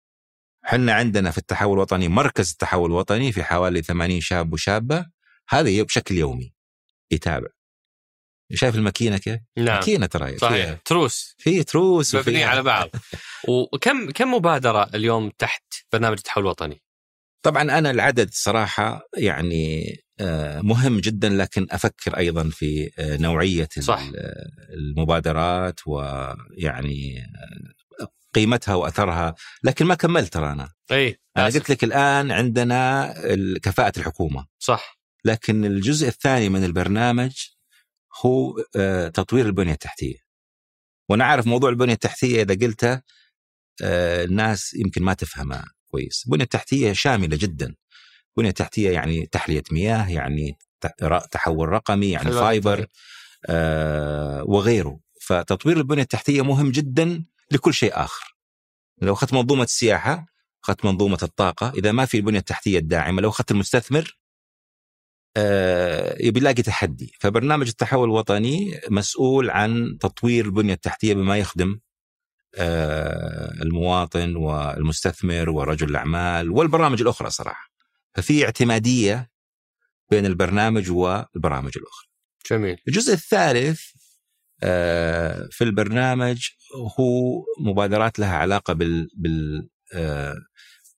إحنا عندنا في التحول الوطني مركز التحول الوطني في حوالي 80 شاب وشابة هذا بشكل يومي يتابع شايف الماكينة كيف؟ نعم. ماكينة ترى صحيح. فيها- تروس. في تروس مبنية على بعض. وكم كم مبادرة اليوم تحت برنامج التحول الوطني؟ طبعا أنا العدد صراحة يعني آه، مهم جدا لكن أفكر أيضا في آه، نوعية صح. المبادرات ويعني آه، قيمتها وأثرها. لكن ما كملت ترى أنا. إي أنا. قلت لك الآن عندنا كفاءة الحكومة. صح. لكن الجزء الثاني من البرنامج هو آه، تطوير البنية التحتية. وأنا عارف موضوع البنية التحتية إذا قلته آه، الناس يمكن ما تفهمها كويس. البنية التحتية شاملة جدا. بنيه تحتيه يعني تحلية مياه يعني تحول رقمي يعني فايبر. آه وغيره. فتطوير البنية التحتية مهم جدا لكل شيء آخر. لو أخذت منظومة السياحة أخذت منظومة الطاقة إذا ما في البنيه التحتيه الداعمه لو أخذت المستثمر آه يبي يلاقي تحدي. فبرنامج التحول الوطني مسؤول عن تطوير البنية التحتية بما يخدم آه المواطن والمستثمر ورجل الأعمال والبرامج الأخرى صراحة. ففي اعتمادية بين البرنامج والبرامج الأخرى. جميل. الجزء الثالث آه، في البرنامج هو مبادرات لها علاقة بال, بال آه،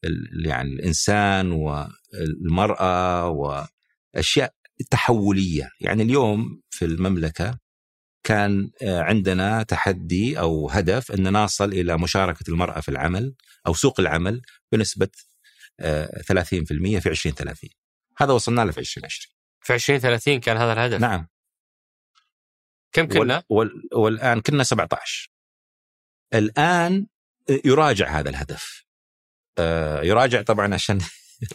ال- يعني الإنسان واشياء تحولية. يعني اليوم في المملكة كان آه، عندنا تحدي أو هدف أن نصل إلى مشاركة المرأة في العمل أو سوق العمل بنسبة آه، 30% في 2030 هذا وصلنا له في 2020 في 2030 كان هذا الهدف؟ نعم. كم كنا؟ وال وال والآن كنا 17 الآن يراجع هذا الهدف. آه، يراجع طبعا عشان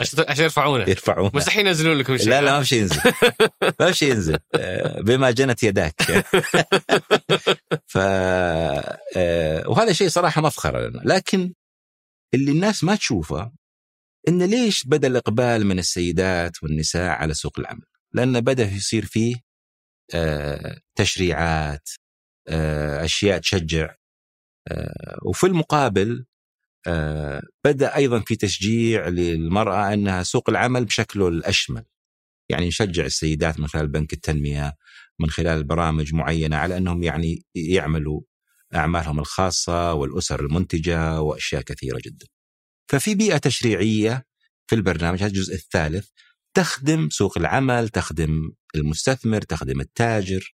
عشان عشان يرفعونه. يرفعون مستحيل ينزلون لكم شيء. لا لا ما في شيء ينزل. ما في شيء ينزل. آه، بما جنت يداك. ف آه، وهذا شيء صراحة مفخره لنا لكن اللي الناس ما تشوفه إن ليش بدأ الإقبال من السيدات والنساء على سوق العمل؟ لأن بدأ يصير فيه آه، تشريعات أشياء تشجع. وفي المقابل آه، بدأ أيضا في تشجيع للمرأة أنها سوق العمل بشكله الأشمل يعني نشجع السيدات من خلال بنك التنمية من خلال برامج معينة على أنهم يعني يعملوا أعمالهم الخاصة والأسر المنتجة وأشياء كثيرة جدا. ففي بيئة تشريعية في البرنامج هذا الجزء الثالث تخدم سوق العمل، تخدم المستثمر، تخدم التاجر.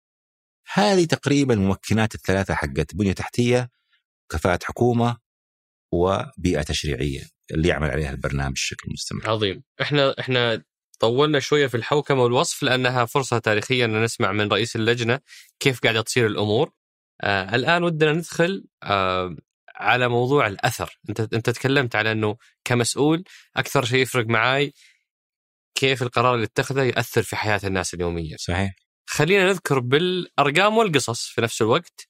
هذه تقريبا الممكنات الثلاثة حقت بنية تحتية، كفاءة حكومة وبيئه تشريعية. اللي يعمل عليها البرنامج بشكل مستمر. عظيم، إحنا إحنا طولنا شوية في الحوكمة والوصف لأنها فرصة تاريخية أن نسمع من رئيس اللجنة كيف قاعدة تصير الأمور. آه الآن ودنا ندخل آه على موضوع الأثر، أنت أنت تكلمت على أنه كمسؤول أكثر شيء يفرق معاي كيف القرار اللي اتخذه ياثر في حياة الناس اليومية. صحيح. خلينا نذكر بالأرقام والقصص في نفس الوقت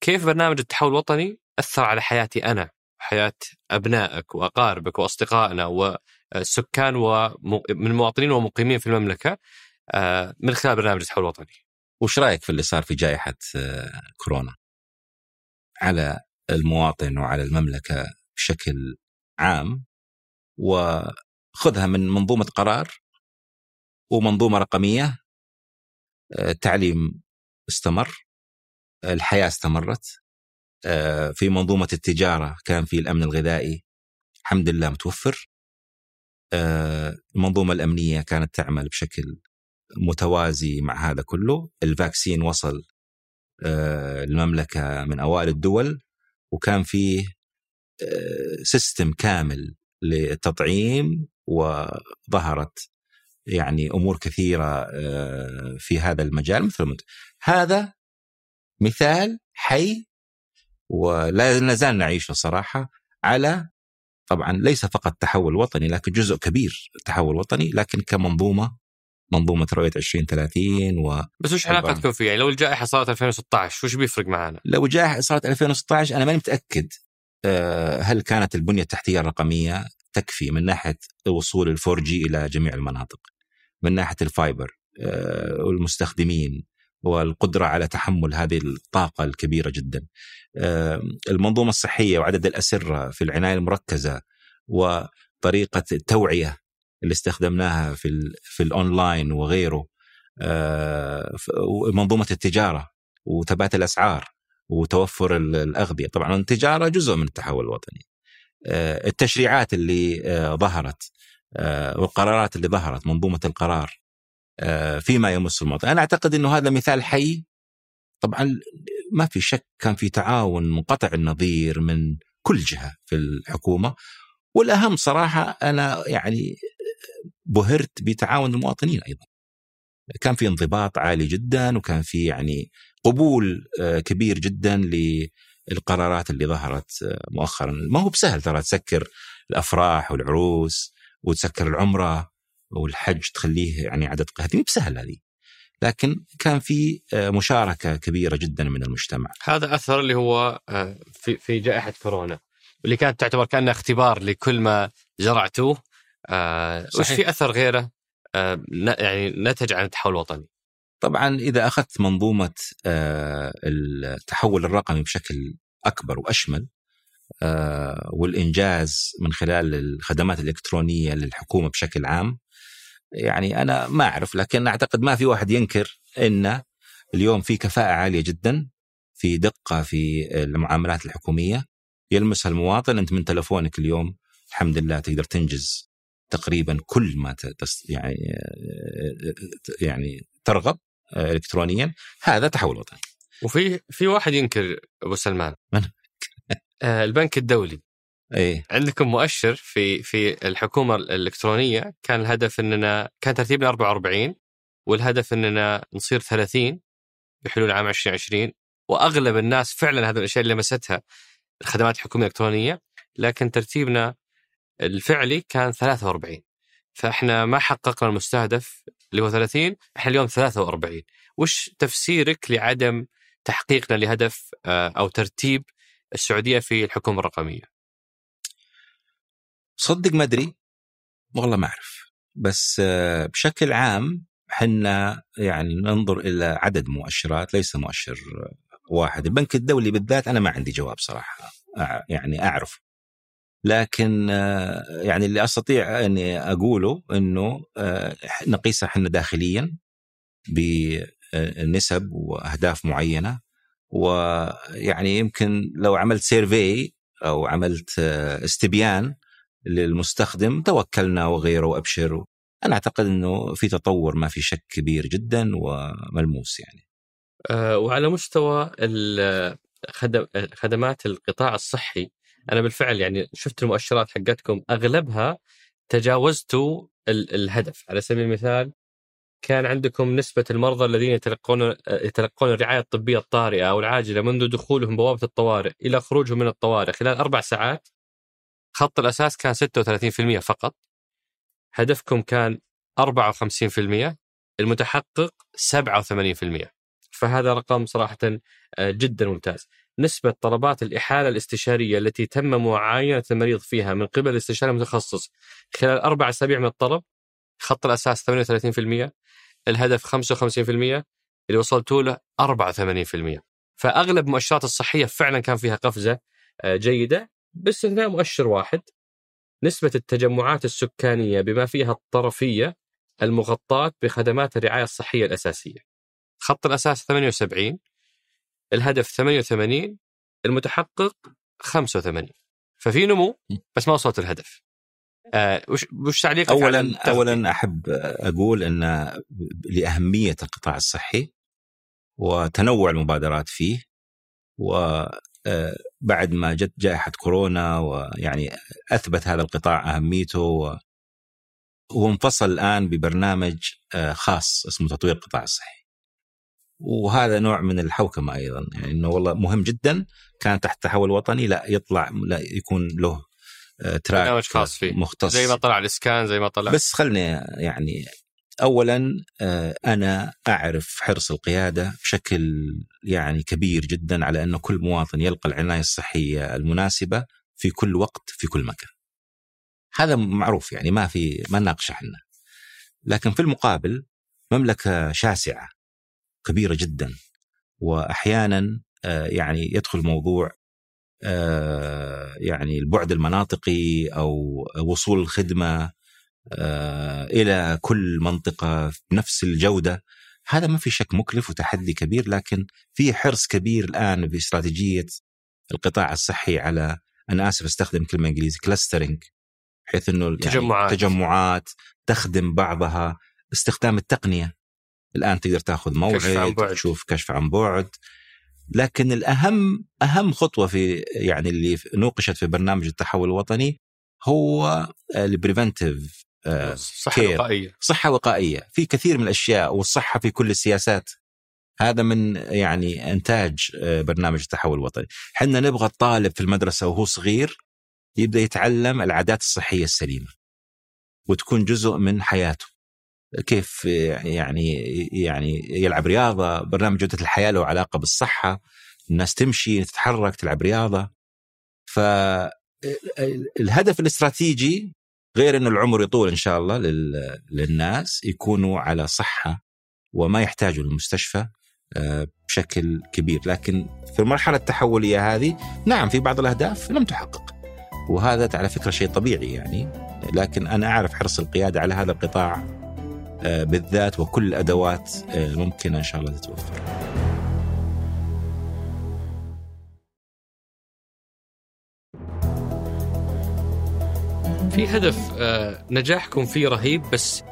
كيف برنامج التحول الوطني أثر على حياتي أنا وحياه أبنائك وأقاربك وأصدقائنا والسكان ومن المواطنين والمقيمين في المملكة آه، من خلال برنامج التحول الوطني. وش رأيك في اللي صار في جائحة آه، كورونا؟ على المواطن وعلى المملكة بشكل عام وخذها من منظومة قرار ومنظومة رقمية التعليم آه، استمر الحياة استمرت في منظومة التجارة كان في الأمن الغذائي الحمد لله متوفر. آه، المنظومة الأمنية كانت تعمل بشكل متوازي مع هذا كله. ال vaccine وصل المملكة من أوائل الدول وكان فيه system كامل للتطعيم وظهرت يعني أمور كثيرة آه، في هذا المجال. مثل هذا مثال حي ولا نزال نعيشه صراحة على طبعا ليس فقط تحول وطني لكن جزء كبير تحول وطني لكن كمنظومة منظومة رؤية 2030 و بس وش علاقتكم فيه؟ يعني لو الجائحه صارت 2016 وش بيفرق معنا؟ لو الجائحه صارت 2016 أنا ماني متأكد آه، هل كانت البنية التحتية الرقمية تكفي من ناحية وصول ال 4G إلى جميع المناطق. من ناحية ال fiber آه، والمستخدمين والقدرة على تحمل هذه الطاقة الكبيرة جدا. آه، المنظومة الصحية وعدد الأسرة في العناية المركزة وطريقة التوعية اللي استخدمناها في في الأونلاين وغيره آه، منظومة التجارة وثبات الأسعار وتوفر الأغذية، طبعا التجارة جزء من التحول الوطني. التشريعات اللي ظهرت آه، والقرارات اللي ظهرت منظومة القرار آه، فيما يمس المواطن أنا أعتقد إنه هذا مثال حي. طبعا ما في شك كان في تعاون منقطع النظير من كل جهة في الحكومة. والأهم صراحة أنا يعني بهرت بتعاون المواطنين أيضا. كان في انضباط عالي جدا وكان في يعني قبول آه، كبير جدا للقرارات اللي ظهرت مؤخرا. ما هو بسهل ترى تسكر الأفراح والعروس وتسكر العمرة. والحج تخليه يعني عدد هذه بسهل هذه. لكن كان في آه، مشاركة كبيرة جدا من المجتمع. هذا أثر اللي هو آه، في في جائحة كورونا واللي كانت تعتبر كأنها اختبار لكل ما زرعتوه. آه، وش في أثر غيره؟ يعني نتج عن التحول الوطني. طبعا إذا أخذت منظومة التحول الرقمي بشكل أكبر وأشمل والإنجاز من خلال الخدمات الإلكترونية للحكومة بشكل عام يعني أنا ما أعرف لكن أعتقد ما في واحد ينكر إن اليوم في كفاءة عالية جدا في دقة في المعاملات الحكومية يلمسها المواطن أنت من تلفونك اليوم الحمد لله تقدر تنجز تقريبا كل ما يعني يعني ترغب الكترونيا هذا تحول وطني. وفي في واحد ينكر أبو سلمان. من؟ آه، البنك الدولي. إيه. عندكم مؤشر في في الحكومة الإلكترونية كان الهدف إننا كان ترتيبنا 44 والهدف إننا نصير 30 بحلول عام 2020 وأغلب الناس فعلا هذه الأشياء اللي لمستها الخدمات الحكومية الإلكترونية لكن ترتيبنا الفعلي كان 43 فإحنا ما حققنا المستهدف اللي هو 30 إحنا اليوم 43 وش تفسيرك لعدم تحقيقنا لهدف آه، أو ترتيب السعودية في الحكومة الرقمية؟ صدق ما أدري. والله ما أعرف. بس آه، بشكل عام إحنا يعني ننظر إلى عدد مؤشرات ليس مؤشر واحد. البنك الدولي بالذات أنا ما عندي جواب صراحة يعني أعرف. لكن آه، يعني اللي أستطيع أني أقوله إنه آه، نقيسها إحنا داخليا بنسب وأهداف معينة. ويعني يمكن لو عملت سيرفي أو عملت استبيان للمستخدم توكلنا وغيره وابشر أنا أعتقد إنه في تطور ما في شك كبير جدا وملموس يعني. أه وعلى مستوى خدمات القطاع الصحي أنا بالفعل يعني شفت المؤشرات حقتكم أغلبها تجاوزتوا ال- الهدف على سبيل المثال كان عندكم نسبة المرضى الذين يتلقون يتلقون الرعاية الطبية الطارئة أو العاجلة منذ دخولهم بوابة الطوارئ إلى خروجهم من الطوارئ خلال أربع ساعات خط الأساس كان 36% فقط. هدفكم كان 54% المتحقق 87% فهذا رقم صراحة آه، جدا ممتاز. نسبة طلبات الإحالة الاستشارية التي تم معاينة المريض فيها من قبل الاستشاري المتخصص خلال أربع أسابيع من الطلب خط الأساس 38% الهدف 55% اللي وصلتوا له 84% فأغلب المؤشرات الصحية فعلا كان فيها قفزة آه، جيدة. باستثناء مؤشر واحد. نسبة التجمعات السكانية بما فيها الطرفية المغطاة بخدمات الرعاية الصحية الأساسية. خط الأساس 78 الهدف 88 المتحقق 85 ففي نمو بس ما وصلت الهدف. آه وش وش تعليقك اولا؟ اولا أحب أقول أن لأهمية القطاع الصحي وتنوع المبادرات فيه وبعد ما جت جائحة كورونا ويعني أثبت هذا القطاع أهميته و- وانفصل الآن ببرنامج آه، خاص اسمه تطوير القطاع الصحي. وهذا نوع من الحوكمة أيضا يعني إنه والله مهم جدا كان تحت تحول وطني لا يطلع لا يكون له آه، تراك برنامج خاص فيه. مختص زي ما طلع الإسكان زي ما طلع بس خلني يعني اولا آه، أنا أعرف حرص القيادة بشكل يعني كبير جدا على انه كل مواطن يلقى العناية الصحية المناسبة في كل وقت في كل مكان. هذا معروف يعني ما في ما نناقش إحنا. لكن في المقابل مملكة شاسعة كبيرة جدا واحيانا آه، يعني يدخل موضوع آه، يعني البعد المناطقي أو وصول الخدمة إلى كل منطقة بنفس الجودة هذا ما في شك مكلف وتحدي كبير لكن في حرص كبير الآن باستراتيجية القطاع الصحي على أنا آسف أستخدم كلمة إنجليزي كلاسترنج بحيث إنه يعني تجمعات. تجمعات تخدم بعضها استخدام التقنية الآن تقدر تأخذ موعد. تشوف كشف عن بعد لكن الأهم أهم خطوة في يعني اللي نوقشت في برنامج التحول الوطني هو البريفنتيف صحة care. وقائية. صحة وقائية. في كثير من الأشياء والصحة في كل السياسات. هذا من يعني إنتاج آه، برنامج التحول الوطني. إحنا نبغى الطالب في المدرسة وهو صغير يبدأ يتعلم العادات الصحية السليمة وتكون جزء من حياته. كيف يعني يعني يلعب رياضة برنامج جوده الحياة له علاقة بالصحة. الناس تمشي تتحرك تلعب رياضة. فالهدف الاستراتيجي غير انه العمر يطول إن شاء الله لل- للناس يكونوا على صحة وما يحتاجوا للمستشفى آه، بشكل كبير. لكن في المرحلة التحولية هذه نعم في بعض الأهداف لم تحقق. وهذا على فكرة شيء طبيعي يعني. لكن أنا أعرف حرص القيادة على هذا القطاع آه، بالذات وكل الأدوات آه، الممكنه إن شاء الله تتوفر. في هدف آه، نجاحكم فيه رهيب بس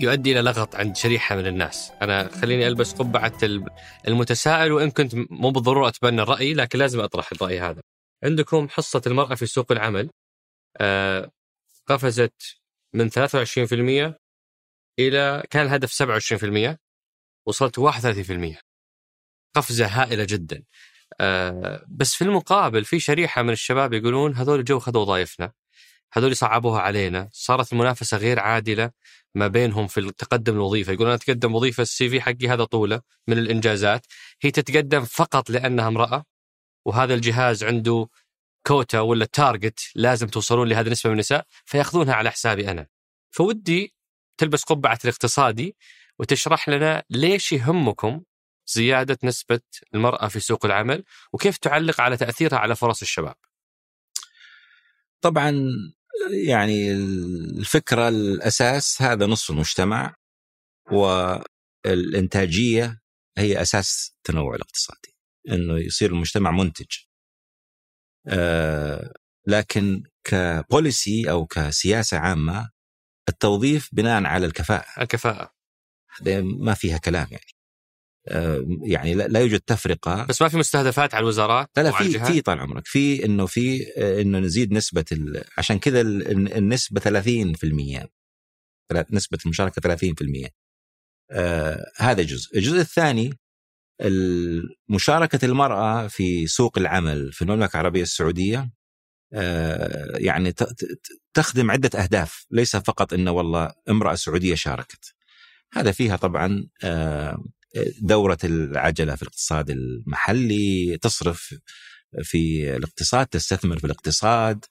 يؤدي إلى لغط عند شريحة من الناس، أنا خليني ألبس قبعة ال- المتسائل وإن كنت مو بالضرورة أتبنى الرأي لكن لازم أطرح الرأي هذا. عندكم حصة المرأة في سوق العمل آه، قفزت من 23% إلى كان الهدف 27% وصلت 31% قفزة هائلة جدا. آه، بس في المقابل في شريحة من الشباب يقولون هذول جو خذوا وظائفنا هذول صعبوها علينا. صارت المنافسة غير عادلة ما بينهم في التقدم الوظيفة. يقولون أنا أتقدم وظيفة ال CV حقي هذا طولة من الإنجازات. هي تتقدم فقط لأنها امرأة وهذا الجهاز عنده كوتا ولا target لازم توصلون لهذه النسبة من النساء فيأخذونها على حسابي أنا. فودي تلبس قبعة الاقتصادي وتشرح لنا ليش يهمكم زيادة نسبة المرأة في سوق العمل وكيف تعلق على تأثيرها على فرص الشباب. طبعا يعني الفكرة الأساس هذا نصف المجتمع والإنتاجية هي أساس التنوع الاقتصادي إنه يصير المجتمع منتج. آه لكن كبوليسي أو كسياسة عامة التوظيف بناء على الكفاءة. الكفاءة. ما فيها كلام يعني. يعني لا يوجد تفرقة. بس ما في مستهدفات على الوزارات لا لا في في طال عمرك. في إنه في آه، إنه نزيد نسبة عشان كذا النسبة 30% نسبة المشاركة 30% آه هذا جزء، الجزء الثاني مشاركه المرأة في سوق العمل في المملكة العربية السعودية آه يعني تخدم عدة أهداف، ليس فقط إنه والله امرأة سعودية شاركت. هذا فيها طبعا آه دورة العجلة في الاقتصاد المحلي تصرف في الاقتصاد تستثمر في الاقتصاد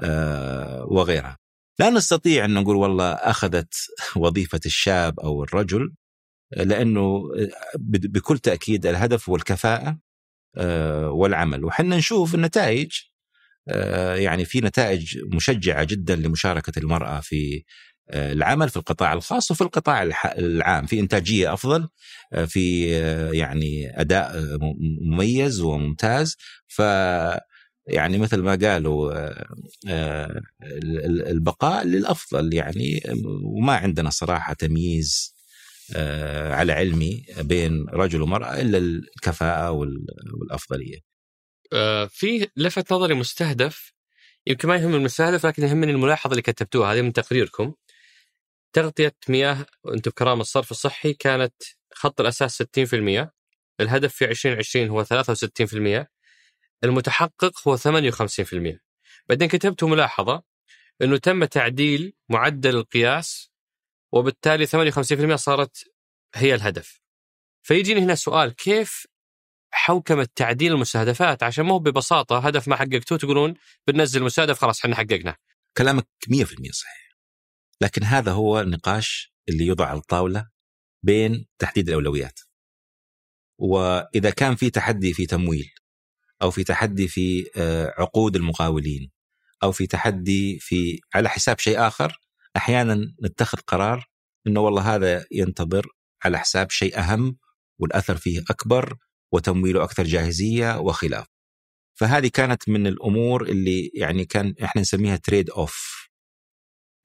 آه، وغيرها. لا نستطيع أن نقول والله أخذت وظيفة الشاب أو الرجل لأنه بكل تأكيد الهدف هو الكفاءة آه، والعمل. وحنا نشوف النتائج آه، يعني في نتائج مشجعة جدا لمشاركة المرأة في آه، العمل في القطاع الخاص وفي القطاع العام. في إنتاجية أفضل آه، في آه، يعني أداء مميز وممتاز. ف يعني مثل ما قالوا البقاء للأفضل. يعني وما عندنا صراحة تمييز على علمي بين رجل ومرأة إلا الكفاءة والأفضلية. في لفت نظري مستهدف. يمكن ما يهم المستهدف لكن يهمني الملاحظة اللي كتبتوها. هذه من تقريركم. تغطية مياه وأنتم بكرامة الصرف الصحي كانت خط الأساس 60% الهدف في 2020 هو 63% المتحقق هو 58% بعدين كتبت ملاحظة أنه تم تعديل معدل القياس وبالتالي 58% صارت هي الهدف. فيجيني هنا سؤال كيف حوكمة تعديل المستهدفات؟ عشان مو ببساطة هدف ما حققتوه تقولون بننزل المستهدف خلاص إحنا حققنا كلامك 100% صحيح. لكن هذا هو النقاش اللي يوضع على الطاولة بين تحديد الأولويات. وإذا كان في تحدي في تمويل أو في تحدي في آه، عقود المقاولين أو في تحدي في على حساب شيء آخر أحيانا نتخذ قرار إنه والله هذا ينتظر على حساب شيء أهم والأثر فيه أكبر وتمويله أكثر جاهزية وخلاف. فهذه كانت من الأمور اللي يعني كان إحنا نسميها تريد اوف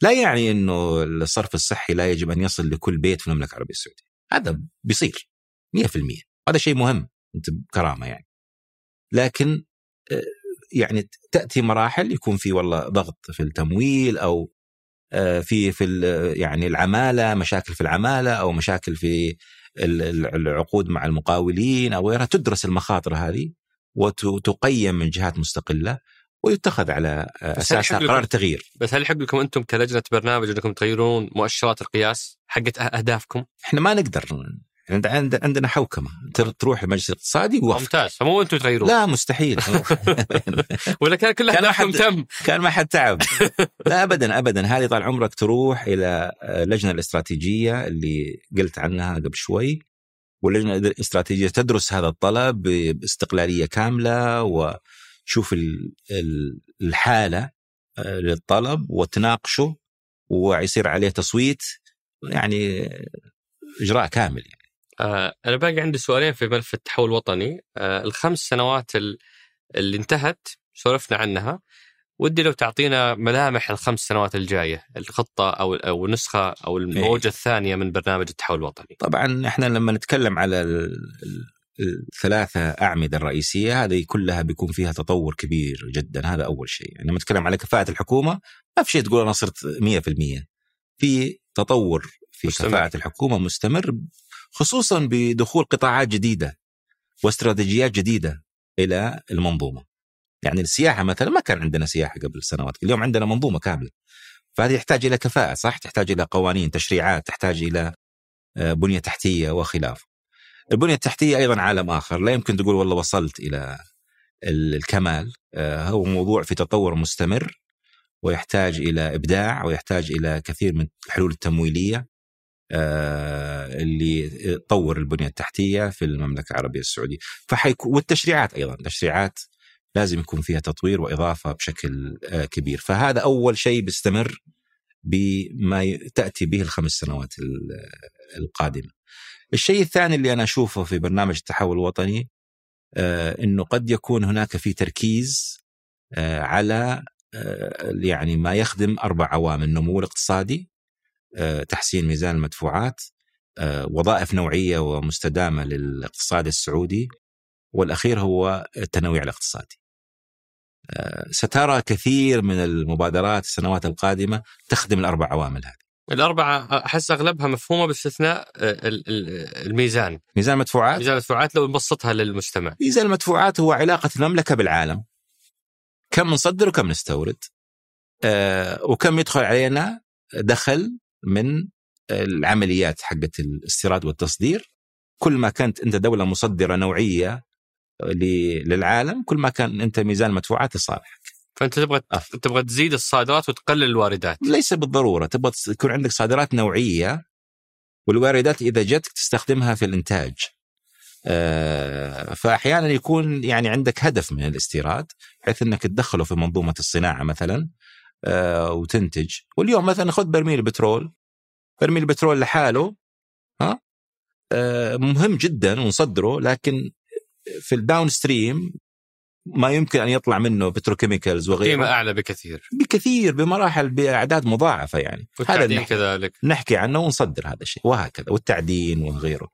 لا يعني إنه الصرف الصحي لا يجب أن يصل لكل بيت في المملكة العربية السعودية. هذا بيصير 100% هذا شيء مهم أنت بكرامة يعني. لكن آه، يعني تأتي مراحل يكون في والله ضغط في التمويل أو آه، في في يعني العمالة مشاكل في العمالة أو مشاكل في العقود مع المقاولين أو غيرها. تدرس المخاطر هذه وتقيم من جهات مستقلة. ويتخذ على اساسها قرار تغيير. بس هل يحق لكم أنتم كلجنة برنامج أنكم تغيرون مؤشرات القياس حقت أهدافكم؟ إحنا ما نقدر عندنا حوكمة تروح المجلس الاقتصادي ممتاز. فمو أنتم تغيرون. لا مستحيل. ولا كان كل أهدافكم تم. كان ما حد تعب. لا ابدا ابدا. هذه طال عمرك تروح إلى اللجنه الاستراتيجية اللي قلت عنها قبل شوي. واللجنة الاستراتيجية تدرس هذا الطلب باستقلالية كاملة و تشوف الحالة آه، للطلب وتناقشه ويصير عليه تصويت يعني إجراء كامل يعني. آه أنا باقي عندي سؤالين في ملف التحول الوطني آه الخمس سنوات اللي انتهت سولفنا عنها ودي لو تعطينا ملامح الخمس سنوات الجاية الخطة أو أو النسخه أو الموجة إيه. الثانية من برنامج التحول الوطني. طبعا إحنا لما نتكلم على الثلاثة أعمدة الرئيسية هذه كلها بيكون فيها تطور كبير جدا هذا أول شيء. يعني لما نتكلم على كفاءة الحكومة ما في شيء تقول أنا صرت 100% في تطور في مستمر. كفاءة الحكومة مستمر خصوصا بدخول قطاعات جديدة واستراتيجيات جديدة إلى المنظومة. يعني السياحة مثلا ما كان عندنا سياحة قبل سنوات اليوم عندنا منظومة كاملة. فهذه يحتاج إلى كفاءة صح؟ تحتاج إلى قوانين تشريعات تحتاج إلى آه، بنية تحتية وخلافه البنية التحتية أيضا عالم آخر. لا يمكن تقول والله وصلت إلى الكمال. آه، هو موضوع في تطور مستمر ويحتاج إلى إبداع ويحتاج إلى كثير من الحلول التمويلية آه، اللي تطور البنية التحتية في المملكة العربية السعودية. فحيكون والتشريعات أيضا. تشريعات لازم يكون فيها تطوير وإضافة بشكل آه، كبير. فهذا أول شيء بيستمر بما تأتي به الخمس سنوات القادمة. الشيء الثاني اللي أنا أشوفه في برنامج التحول الوطني آه إنه قد يكون هناك في تركيز آه على آه يعني ما يخدم أربع عوامل النمو الاقتصادي تحسين ميزان المدفوعات وظائف نوعية ومستدامة للاقتصاد السعودي والأخير هو التنويع الاقتصادي. سترى كثير من المبادرات السنوات القادمة تخدم الأربع عوامل هذه. الأربعة أحس أغلبها مفهومة باستثناء الميزان. ميزان المدفوعات؟ ميزان المدفوعات لو نبسطها للمجتمع ميزان المدفوعات هو علاقة المملكة بالعالم. كم نصدر وكم نستورد. آه وكم يدخل علينا دخل من العمليات حقت الاستيراد والتصدير. كل ما كانت أنت دولة مصدرة نوعية للعالم كل ما كان أنت ميزان مدفوعات لصالحك. فأنت تبغى أفضل. تبغى تزيد الصادرات وتقلل الواردات. ليس بالضرورة تبغى يكون عندك صادرات نوعية والواردات إذا جتك تستخدمها في الإنتاج. فاحيانا يكون يعني عندك هدف من الاستيراد بحيث إنك تدخله في منظومة الصناعة مثلا آه، وتنتج واليوم مثلا خذ برميل بترول برميل البترول لحاله ها آه، مهم جدا ونصدره لكن في ال downstream ما يمكن أن يطلع منه petrochemicals وغيره. قيمة أعلى بكثير. بكثير بمراحل بأعداد مضاعفة يعني. هذا نحكي كذلك. نحكي عنه ونصدر هذا الشيء وهكذا والتعدين وغيره.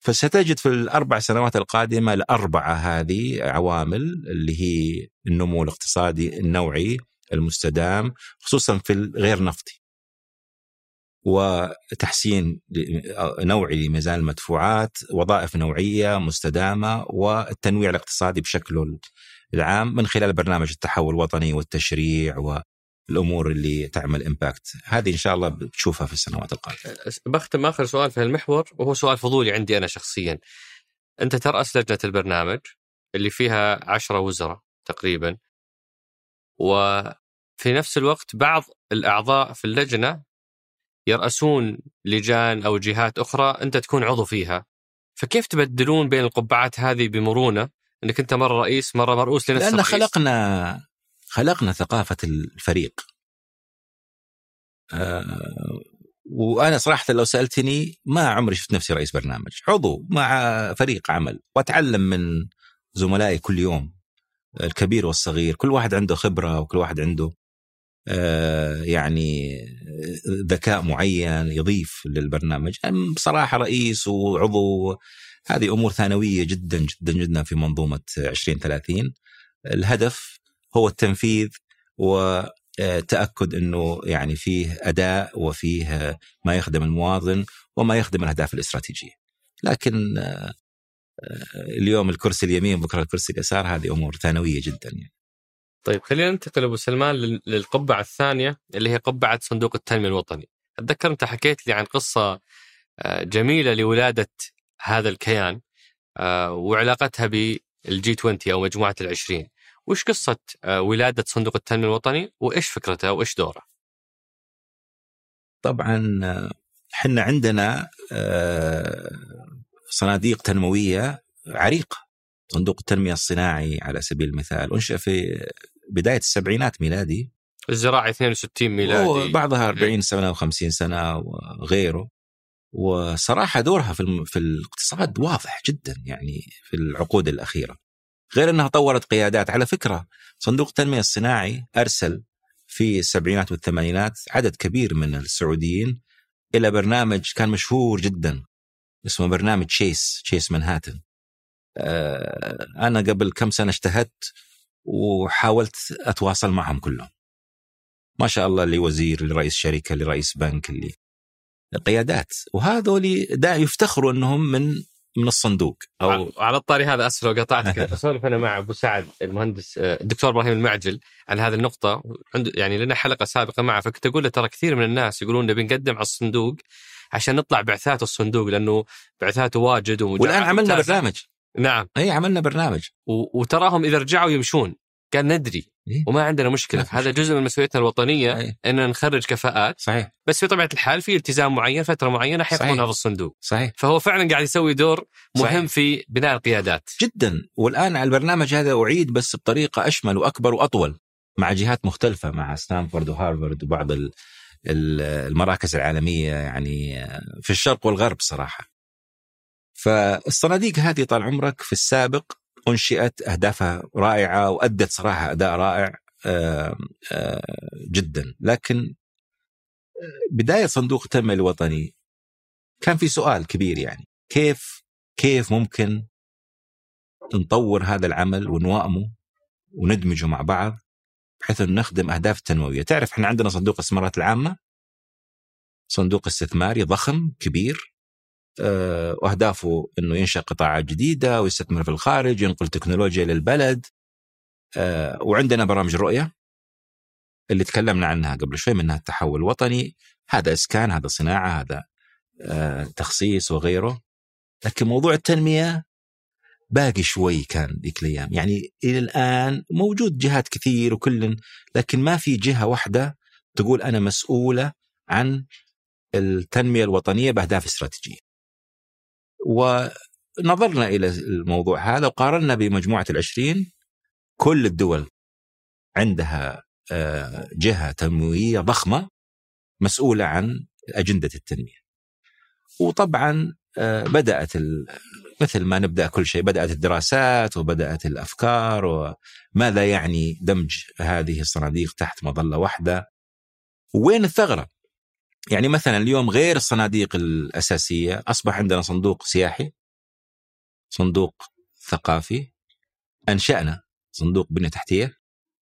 فستجد في الأربع سنوات القادمة الأربعة هذه عوامل اللي هي النمو الاقتصادي النوعي المستدام خصوصا في الغير نفطي. وتحسين نوعي لميزان المدفوعات وظائف نوعية مستدامة والتنويع الاقتصادي بشكله العام من خلال برنامج التحول الوطني والتشريع والأمور اللي تعمل امباكت هذه إن شاء الله بتشوفها في السنوات القادمة. بختم آخر سؤال في المحور وهو سؤال فضولي عندي أنا شخصيا. أنت تراس لجنه البرنامج اللي فيها عشرة وزراء تقريبا وفي نفس الوقت بعض الأعضاء في اللجنة يرأسون لجان أو جهات أخرى أنت تكون عضو فيها. فكيف تبدلون بين القبعات هذه بمرونة؟ أنك أنت مرة رئيس مرة مرؤوس لنفس لأن الرئيس. خلقنا خلقنا ثقافة الفريق. أه وأنا صراحة لو سألتني ما عمري شفت نفسي رئيس برنامج. عضو مع فريق عمل. وأتعلم من زملائي كل يوم الكبير والصغير. كل واحد عنده خبرة وكل واحد عنده آه، يعني ذكاء معين يضيف للبرنامج. بصراحه رئيس وعضو هذه أمور ثانوية جدا جدا جدا في منظومة 2030 الهدف هو التنفيذ وتأكد إنه يعني فيه أداء وفيه ما يخدم المواطن وما يخدم الأهداف الاستراتيجية. لكن آه، اليوم الكرسي اليمين بكرة الكرسي اليسار هذه أمور ثانوية جدا يعني. طيب خلينا ننتقل أبو سلمان للقبعة الثانية اللي هي قبعة صندوق التنمية الوطني. أتذكر أنت حكيت لي عن قصة آه، جميلة لولادة هذا الكيان آه، وعلاقتها بالجي 20 أو مجموعة العشرين. وش قصة آه، ولادة صندوق التنمية الوطني؟ وإيش فكرته وإيش دوره؟ طبعا إحنا عندنا صناديق تنموية عريقة. صندوق التنمية الصناعي على سبيل المثال. أنشأ في بداية السبعينات ميلادي. الزراعة 62 ميلادي. بعضها 40 سنة و50 سنة وغيره. وصراحة دورها في, في الاقتصاد واضح جدا يعني في العقود الأخيرة. غير أنها طورت قيادات. على فكرة صندوق التنمية الصناعي أرسل في السبعينات والثمانينات عدد كبير من السعوديين إلى برنامج كان مشهور جدا اسمه برنامج تشيس تشيس منهاتن أنا قبل كم سنة اجتهدت وحاولت أتواصل معهم كلهم. ما شاء الله اللي وزير اللي رئيس شركة اللي رئيس بنك اللي قيادات. وهذول دا يفتخروا إنهم من من الصندوق أو على الطاري هذا اسف لو قطعتك أسولف أنا مع أبو سعد المهندس آه، الدكتور إبراهيم المعجل عن هذه النقطة. عنده يعني لنا حلقة سابقة معه فكنت أقول له ترى كثير من الناس يقولون نبي نقدم على الصندوق عشان نطلع بعثات الصندوق لأنه بعثاته واجد والآن عملنا برنامج. نعم. اي عملنا برنامج. و... وتراهم إذا رجعوا يمشون. قال ندري إيه؟ وما عندنا مشكلة. هذا جزء من مسؤوليتنا الوطنية أيه؟ إن نخرج كفاءات. صحيح. بس في طبيعة الحال في التزام معين فترة معينة حيكون هذا الصندوق. صحيح. فهو فعلا قاعد يسوي دور مهم صحيح. في بناء القيادات. جدا. والآن على البرنامج هذا أعيد بس بطريقة أشمل وأكبر وأطول مع جهات مختلفة مع ستانفورد وهارفارد وبعض المراكز العالمية يعني في الشرق والغرب صراحة. فالصناديق هذه طال عمرك في السابق أنشئت أهدافها رائعة وأدت صراحة أداء رائع جدا. لكن بداية صندوق التنميه الوطني كان في سؤال كبير يعني. كيف كيف ممكن نطور هذا العمل ونوائمه وندمجه مع بعض بحيث أنه نخدم أهداف التنمويه، تعرف إحنا عندنا صندوق الإستثمارات العامة صندوق استثماري ضخم كبير. واهدافه إنه ينشأ قطاعات جديدة ويستثمر في الخارج ينقل تكنولوجيا للبلد آه، وعندنا برامج رؤية اللي تكلمنا عنها قبل شوي منها التحول الوطني. هذا إسكان هذا صناعة هذا آه، تخصيص وغيره. لكن موضوع التنمية باقي شوي كان ذيك الأيام. يعني إلى الآن موجود جهات كثير وكل لكن ما في جهة واحدة تقول أنا مسؤولة عن التنمية الوطنية بأهداف استراتيجية. ونظرنا إلى الموضوع هذا وقارنا بمجموعة العشرين كل الدول عندها آه، جهة تنموية ضخمة مسؤولة عن اجنده التنمية. وطبعا آه، بدأت مثل ما نبدأ كل شيء بدأت الدراسات وبدأت الأفكار وماذا يعني دمج هذه الصناديق تحت مظلة واحدة وين الثغرة؟ يعني مثلا اليوم غير الصناديق الأساسية أصبح عندنا صندوق سياحي صندوق ثقافي أنشأنا صندوق بنية تحتية.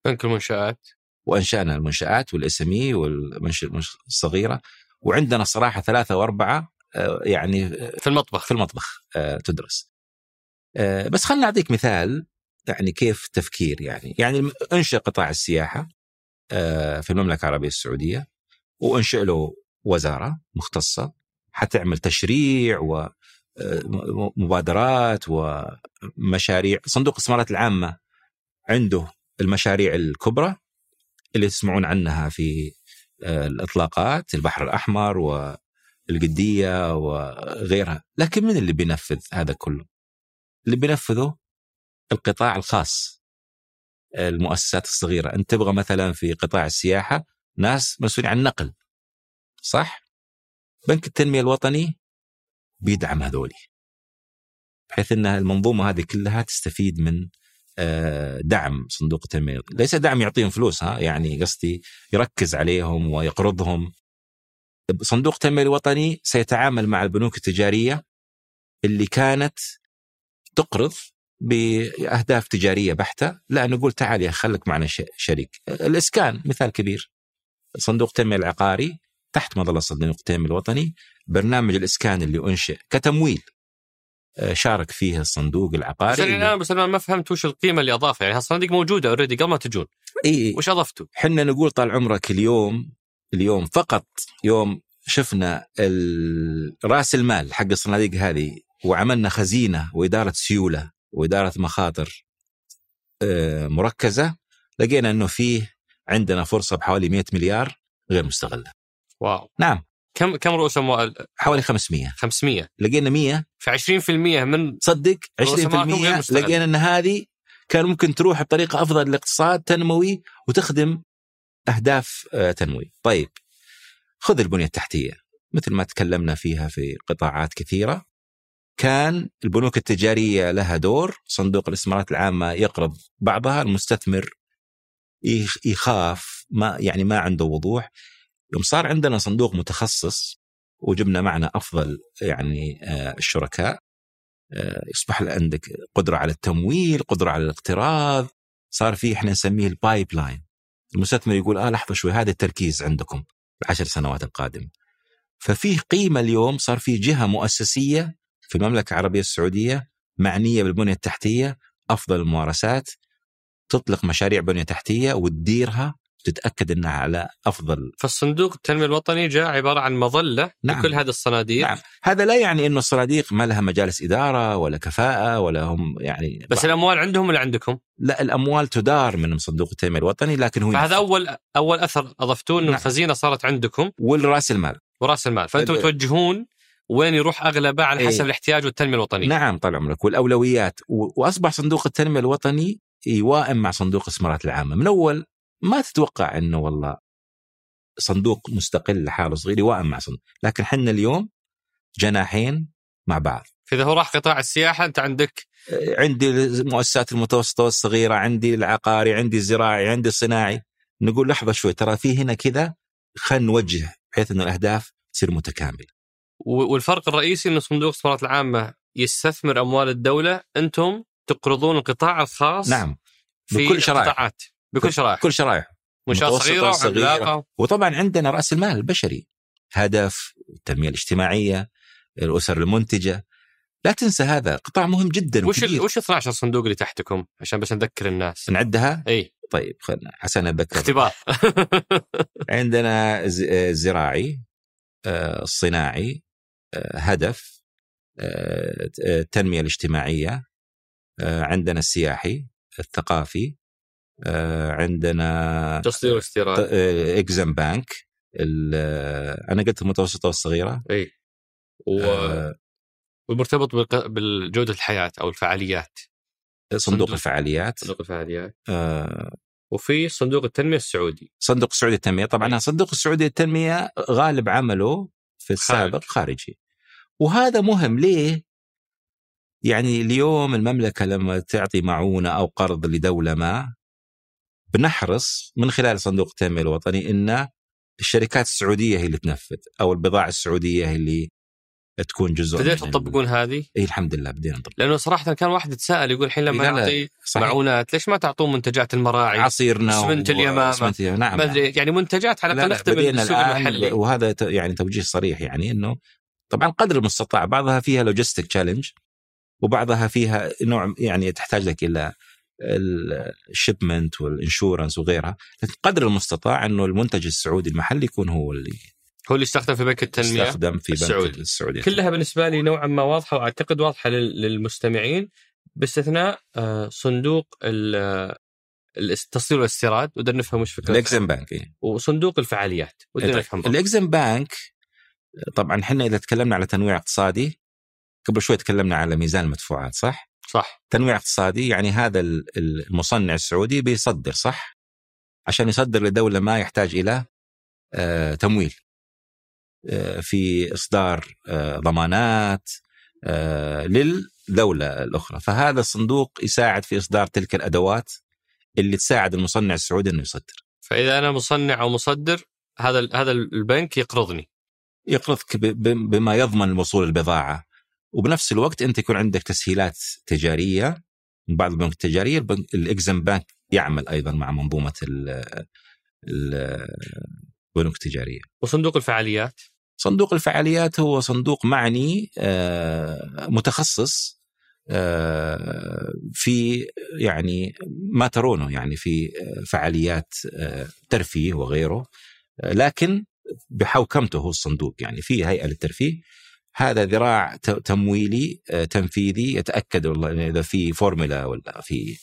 بنك المنشآت. وأنشأنا المنشآت والإس إم اي وعندنا صراحة ثلاثة وأربعة آه، يعني في المطبخ. في المطبخ آه، تدرس. آه، بس خلنا نعطيك مثال يعني كيف تفكير يعني. يعني انشا قطاع السياحة في المملكة العربية السعودية وانشئ له وزارة مختصة حتعمل تشريع ومبادرات ومشاريع. صندوق الاستثمارات العامة عنده المشاريع الكبرى اللي تسمعون عنها في الإطلاقات البحر الأحمر القديه وغيرها. لكن من اللي بينفذ هذا كله؟ اللي بينفذه القطاع الخاص المؤسسات الصغيرة. أنت تبغى مثلا في قطاع السياحة ناس مسؤولين عن النقل. صح؟ بنك التنمية الوطني بيدعم هذولي بحيث إن المنظومة هذه كلها تستفيد من آه، دعم صندوق التنمية ليس دعم يعطيهم فلوس ها يعني قصدي يركز عليهم ويقرضهم. صندوق التنمية الوطني سيتعامل مع البنوك التجارية اللي كانت تقرض بأهداف تجارية بحتة. لا نقول تعال يا خليك معنا شريك. الإسكان مثال كبير. صندوق التنمية العقاري تحت مظلة صندوق التنميه الوطني برنامج الإسكان اللي أنشئ كتمويل آه، شارك فيه الصندوق العقاري بس الآن بس أنا ما فهمت وش القيمة اللي أضافها يعني الصناديق موجودة اوريدي قبل ما تجون إي وش أضفتوا؟ إحنا نقول طال عمرك اليوم اليوم فقط يوم شفنا رأس المال حق الصناديق هذه وعملنا خزينة وإدارة سيولة وإدارة مخاطر آه، مركزة لقينا إنه فيه عندنا فرصة بحوالي 100 مليار غير مستغلة. واو. نعم. كم كم رؤوس أموال؟ حوالي 500 500 لقينا 100 في 20% من صدق 20% لقينا إن هذه كان ممكن تروح بطريقة أفضل للاقتصاد تنموي وتخدم أهداف آه، تنموي. طيب خذ البنية التحتية. مثل ما تكلمنا فيها في قطاعات كثيرة كان البنوك التجارية لها دور. صندوق الاستثمارات العامة يقرض بعضها المستثمر يخاف ما يعني ما عنده وضوح. يوم صار عندنا صندوق متخصص وجبنا معنا أفضل يعني آه، الشركاء آه، يصبح عندك قدرة على التمويل قدرة على الاقتراض صار في إحنا نسميه ال pipeline المستثمر يقول آه لحظة شوي هذا التركيز عندكم العشر سنوات القادمة. ففيه قيمة اليوم صار في جهة مؤسسية في المملكة العربية السعودية معنية بالبنية التحتية أفضل الممارسات تطلق مشاريع بنية تحتية وتديرها تتأكد إنها على أفضل فالصندوق التنمية الوطني جاء عبارة عن مظلة نعم. لكل هذه الصناديق نعم هذا لا يعني إنه الصناديق ما لها مجالس إدارة ولا كفاءة ولا هم يعني بس بعض. الأموال عندهم ولا عندكم؟ لا الأموال تدار من صندوق التنمية الوطني لكن هو فهذا أول أول أثر أضفتوه إنه نعم. الخزينة صارت عندكم والراس المال وراس المال فأنتم توجهون وين يروح أغلبه على حسب إيه؟ الاحتياج والتنمية الوطنية نعم طال عمرك والأولويات وأصبح صندوق التنمية الوطني يوائم مع صندوق الاستثمارات العامة من أول ما تتوقع إنه والله صندوق مستقل لحاله صغير يوائم مع صندوق لكن حنا اليوم جناحين مع بعض. فاذا هو راح قطاع السياحة أنت عندك عندي المؤسسات المتوسطة والصغيرة عندي العقاري عندي الزراعي عندي الصناعي. نقول لحظة شوي ترى في هنا كذا خلينا نوجه بحيث إن الأهداف تصير متكاملة. والفرق الرئيسي إن صندوق الاستثمارات العامة يستثمر أموال الدولة أنتم تقرضون القطاع الخاص نعم في بكل شرائح. بكل شرائح. كل شرائح. متوسطة صغيرة وصغيرة. وعملاقه وطبعا عندنا رأس المال البشري. هدف التنمية الاجتماعية الأسر المنتجة. لا تنسى هذا قطاع مهم جدا وش وكبير. وش ال 12 صندوق اللي تحتكم؟ عشان بس نذكر الناس. نعدها؟ إي. طيب خلنا عشان اتذكر اختبار. عندنا ز- آه، الزراعي آه، الصناعي آه، هدف آه، آه، التنمية الاجتماعية آه، عندنا السياحي الثقافي آه، عندنا تصدير واستيراد. اكزم بانك آه، أنا قلت المتوسطة والصغيرة. إي. و... آه، والمرتبط بالجودة الحياة أو الفعاليات. صندوق صندوق. الفعاليات. صندوق الفعاليات. آه، وفي صندوق التنمية السعودي. صندوق السعوديه للتنميه طبعا صندوق السعوديه للتنميه غالب عمله في السابق خارجي. وهذا مهم ليه؟ يعني اليوم المملكة لما تعطي معونة أو قرض لدولة ما بنحرص من خلال صندوق التنميه الوطني إن الشركات السعودية هي اللي تنفذ أو البضاعة السعودية هي اللي تكون جزء بديتوا تطبقون هذه؟ إي الحمد لله بدينا نطبق لأنه صراحة كان واحد يتساءل يقول الحين لما نعطي. معونات ليش ما تعطون منتجات المراعي؟ عصيرنا اسمنت و- اليمامة. نعم ما نعم. ادري يعني منتجات على لا الأقل لا نختبر بدينا السوق المحلي وهذا يعني توجيه صريح يعني إنه طبعا قدر المستطاع بعضها فيها logistic challenge وبعضها فيها نوع يعني تحتاج لك إلى ال shipment وال insurance وغيرها لكن قدر المستطاع إنه المنتج السعودي المحلي يكون هو اللي هو اللي يستخدم في بنك التنمية يستخدم في بنك السعودي. السعودي كلها بالنسبة لي نوعا ما واضحة وأعتقد واضحة لل- للمستمعين باستثناء آه، صندوق ال- التصدير والاستيراد ودنا نفهم وش فكرته ال EXIM Bank إيه. وصندوق الفعاليات ودنا نفهم برضه. ال EXIM Bank طبعا إحنا إذا تكلمنا على تنويع اقتصادي قبل شوي تكلمنا على ميزان المدفوعات صح؟ صح. تنويع اقتصادي يعني هذا ال- المصنع السعودي بيصدر صح؟ عشان يصدر لدولة ما يحتاج إلى آه، تمويل. آه، في إصدار آه، ضمانات للدولة الأخرى. فهذا الصندوق يساعد في إصدار تلك الأدوات اللي تساعد المصنع السعودي أنه يصدر. فإذا أنا مصنع أو مصدر هذا هذا البنك يقرضني. يقرضك بما يضمن وصول البضاعة وبنفس الوقت أنت يكون عندك تسهيلات تجارية من بعض البنوك التجارية البنك- الإكزم بانك يعمل أيضا مع ال- البنوك التجارية وصندوق الفعاليات؟ صندوق الفعاليات هو صندوق معني آه، متخصص آه، في يعني ما ترونه يعني في آه، فعاليات ترفيه وغيره لكن بحوكمته هو الصندوق يعني في هيئة للترفيه. هذا ذراع تمويلي آه، تنفيذي يتأكد والله إذا في فورمولا ولا في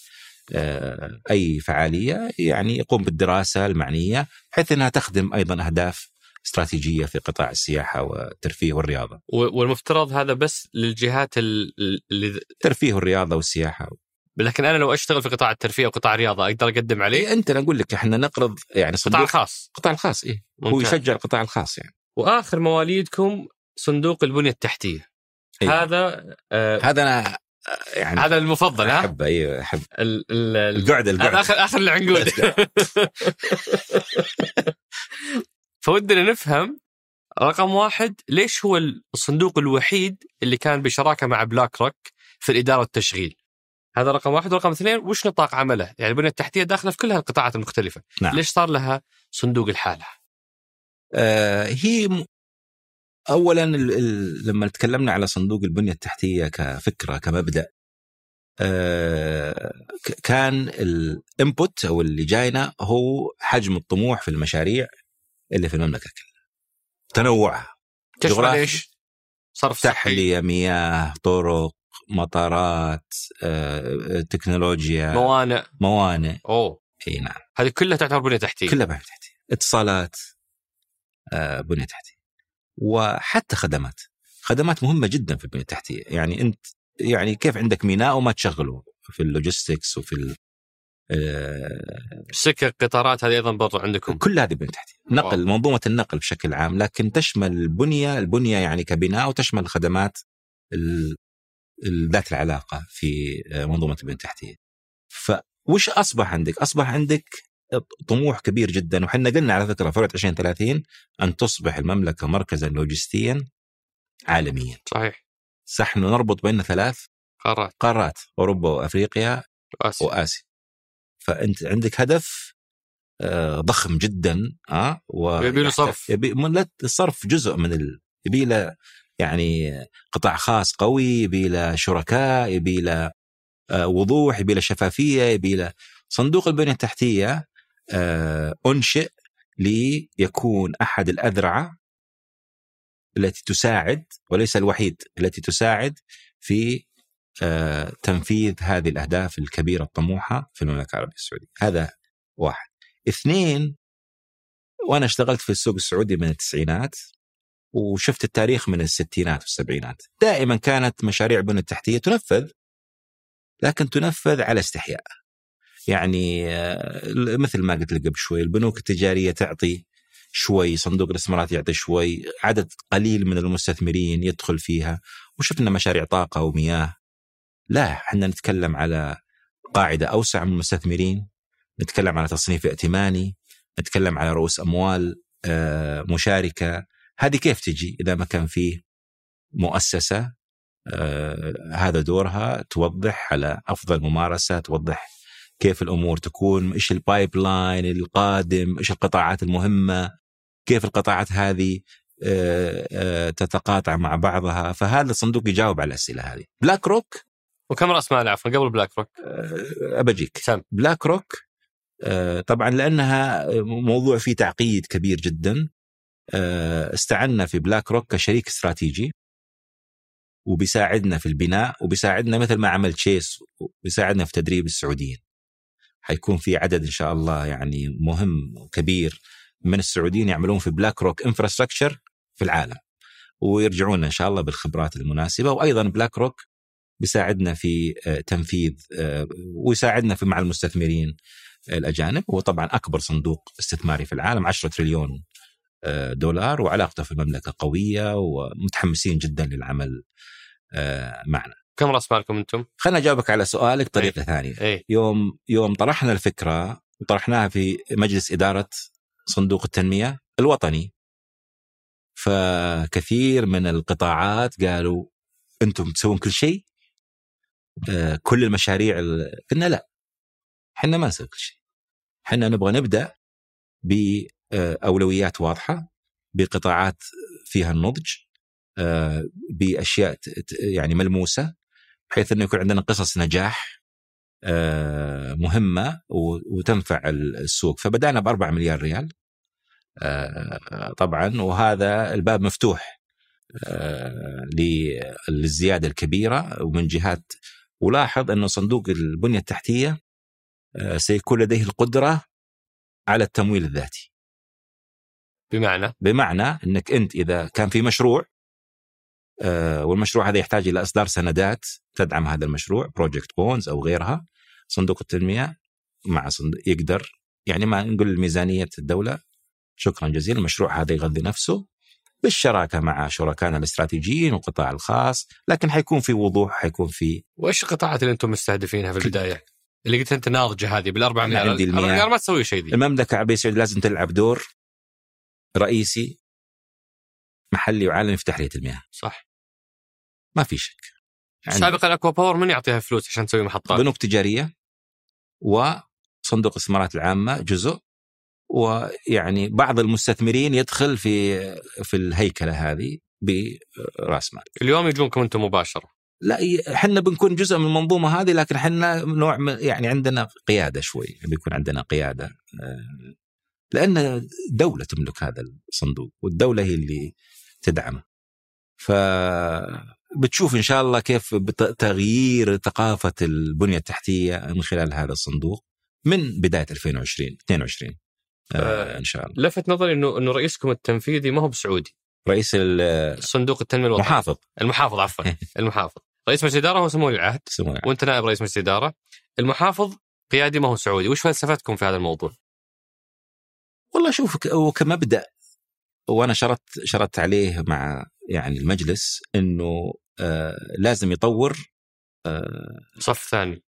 آه، أي فعالية يعني يقوم بالدراسة المعنية بحيث إنها تخدم أيضا أهداف استراتيجية في قطاع السياحة والترفيه والرياضة. والمفترض هذا بس للجهات ال- ال- اللي الترفيه والرياضة والسياحة. لكن أنا لو أشتغل في قطاع الترفيه أو قطاع الرياضة أقدر أقدم عليه إيه أنت أنا أقول لك إحنا نقرض يعني قطاع خاص القطاع الخاص إيه هو. يشجع القطاع الخاص يعني. وآخر مواليدكم صندوق البنية التحتية إيه. هذا آه هذا أنا آه، يعني هذا المفضل ها أحبه أيوه أحب ال- ال- ال- القعده القعده آخر آخر العنقود فودنا نفهم رقم واحد ليش هو الصندوق الوحيد اللي كان بشراكة مع بلاك روك في الإدارة والتشغيل هذا رقم واحد ورقم اثنين وش نطاق عمله؟ يعني البنية التحتية داخلة في كل هالقطاعات المختلفة، نعم. ليش صار لها صندوق الحالة؟ آه هي. اولا ال... ال... لما تكلمنا على صندوق البنية التحتية كفكرة كمبدأ آه كان الإنبوت أو اللي جاينا هو حجم الطموح في المشاريع اللي في المملكة كلها. تنوعها. تشمل. إيش؟ صرف تحلية مياه طرق مطارات آه، تكنولوجيا. موانئ. موانئ. أوه. إي نعم. هذه كلها تعتبر بنية تحتية. كلها بنية تحتية. اتصالات. آه، بنية تحتية. وحتى خدمات. خدمات مهمة جدا في البنية التحتية. يعني أنت يعني كيف عندك ميناء وما تشغله في ال logistics وفي ال- آه، سكك قطارات هذه أيضا برضو عندكم. كل هذه بنية تحتية. نقل واو. منظومة النقل بشكل عام. لكن تشمل البنية البنية يعني كبناء وتشمل الخدمات ال- ال- ذات العلاقة في آه، منظومة البنية التحتية. فوش أصبح عندك؟ أصبح عندك طموح كبير جدا. وحنا قلنا على فكرة في 2030 أن تصبح المملكة مركزا لوجستيا عالميا. صحيح. صح إنه نربط بين ثلاث قارات. قارات أوروبا وأفريقيا وآسيا. وآسيا. فأنت عندك هدف آه، ضخم جدا آه و يبي له صرف. يبي الصرف جزء من ال... يبي له يعني قطاع خاص قوي يبي له شركاء يبي له آه، وضوح يبي له شفافية يبي له صندوق البنية التحتية. آه، أنشئ ليكون أحد الاذرعه التي تساعد وليس الوحيد التي تساعد في آه، تنفيذ هذه الأهداف الكبيرة الطموحة في المملكة العربية السعودية. هذا واحد. اثنين وأنا اشتغلت في السوق السعودي من التسعينات وشفت التاريخ من الستينات والسبعينات. دائما كانت مشاريع البنيه التحتية تنفذ لكن تنفذ على استحياء. يعني آه، مثل ما قلت لك قبل شوي البنوك التجارية تعطي شوي صندوق الاستثمارات يعطي شوي عدد قليل من المستثمرين يدخل فيها. وشفنا مشاريع طاقة ومياه. لا إحنا نتكلم على قاعدة أوسع من المستثمرين نتكلم على تصنيف ائتماني نتكلم على رؤوس أموال آه، مشاركة. هذه كيف تجي؟ إذا ما كان فيه مؤسسة آه، هذا دورها توضح على أفضل ممارسة توضح كيف الأمور تكون إيش ال pipeline القادم إيش القطاعات المهمة كيف القطاعات هذه آه، آه، تتقاطع مع بعضها. فهذا الصندوق يجاوب على الأسئلة هذه. بلاك روك وكم رأس مال عفوا قبل بلاك روك آه، أبجيك. سم بلاك روك طبعا لأنها موضوع فيه تعقيد كبير جدا. استعنا في BlackRock كشريك استراتيجي وبيساعدنا في البناء وبيساعدنا مثل ما عمل تشيس وبيساعدنا في تدريب السعوديين. حيكون في عدد إن شاء الله يعني مهم وكبير من السعوديين يعملون في BlackRock infrastructure في العالم ويرجعون إن شاء الله بالخبرات المناسبة وأيضا بلاك روك بيساعدنا في آه، تنفيذ آه، ويساعدنا في مع المستثمرين الأجانب هو طبعا أكبر صندوق استثماري في العالم 10 تريليون آه، دولار وعلاقته في المملكة قوية ومتحمسين جدا للعمل معنا. كم راس مالكم أنتم؟ خليني أجاوبك على سؤالك بطريقة ثانية. إيه. يوم يوم طرحنا الفكرة وطرحناها في مجلس إدارة صندوق التنمية الوطني. فكثير من القطاعات قالوا أنتم تسوون كل شيء آه، كل المشاريع ال- قلنا لا إحنا ما نسوي كل شيء. إحنا نبغى نبدأ باولويات واضحة بقطاعات فيها النضج آه، بأشياء يعني ملموسة. بحيث إنه يكون عندنا قصص نجاح آه، مهمة وتنفع ال- السوق. فبدأنا ب 4 مليار ريال آه، طبعا وهذا الباب مفتوح آه، للزيادة الكبيرة. ومن جهات ولاحظ إنه صندوق البنية التحتية سيكون لديه القدرة على التمويل الذاتي. بمعنى؟ بمعنى إنك أنت إذا كان في مشروع والمشروع هذا يحتاج إلى إصدار سندات تدعم هذا المشروع project bonds أو غيرها. صندوق التنمية مع صندوق يقدر يعني ما نقول ميزانيه الدولة. شكرا جزيلا المشروع هذا يغذي نفسه بالشراكة مع شركائنا الاستراتيجيين والقطاع الخاص لكن حيكون في وضوح حيكون في وإيش القطاعات اللي أنتم مستهدفينها في البداية؟ اللي قلت أنت ناضجة هذه بالاربع مليار عندي المياه. ما تسوي شيء ذي. المملكة العربيه السعوديه لازم تلعب دور رئيسي محلي وعالمي في تحلية المياه. صح. ما في شك. عندنا سابقا أكوا باور من يعطيها فلوس عشان تسوي محطات؟ بنوك تجارية وصندوق الاستثمارات العامة جزء ويعني بعض المستثمرين يدخل في في الهيكلة هذه برأس مال. اليوم يجونكم أنتم مباشرة. لا إحنا بنكون جزء من المنظومة هذه لكن إحنا نوع يعني عندنا قيادة شوي بيكون عندنا قيادة آه، لأن دولة تملك هذا الصندوق والدولة هي اللي تدعمه. ف بتشوف إن شاء الله كيف تغيير ثقافة البنية التحتية من خلال هذا الصندوق من بداية 2020 22 آه إن شاء الله. لفت نظري إنه إنه رئيسكم التنفيذي ما هو بسعودي. رئيس صندوق التنمية الوطني المحافظ. المحافظ عفوا. المحافظ. رئيس مجلس الاداره هو سمو ولي العهد. يسمونه. وأنت نائب رئيس مجلس الاداره المحافظ قيادي ما هو سعودي. وش فلسفتكم في هذا الموضوع؟ والله شوف ك- هو كمبدا وأنا شرطت شرطت عليه مع يعني المجلس إنه آه لازم يطور آه صف ثاني.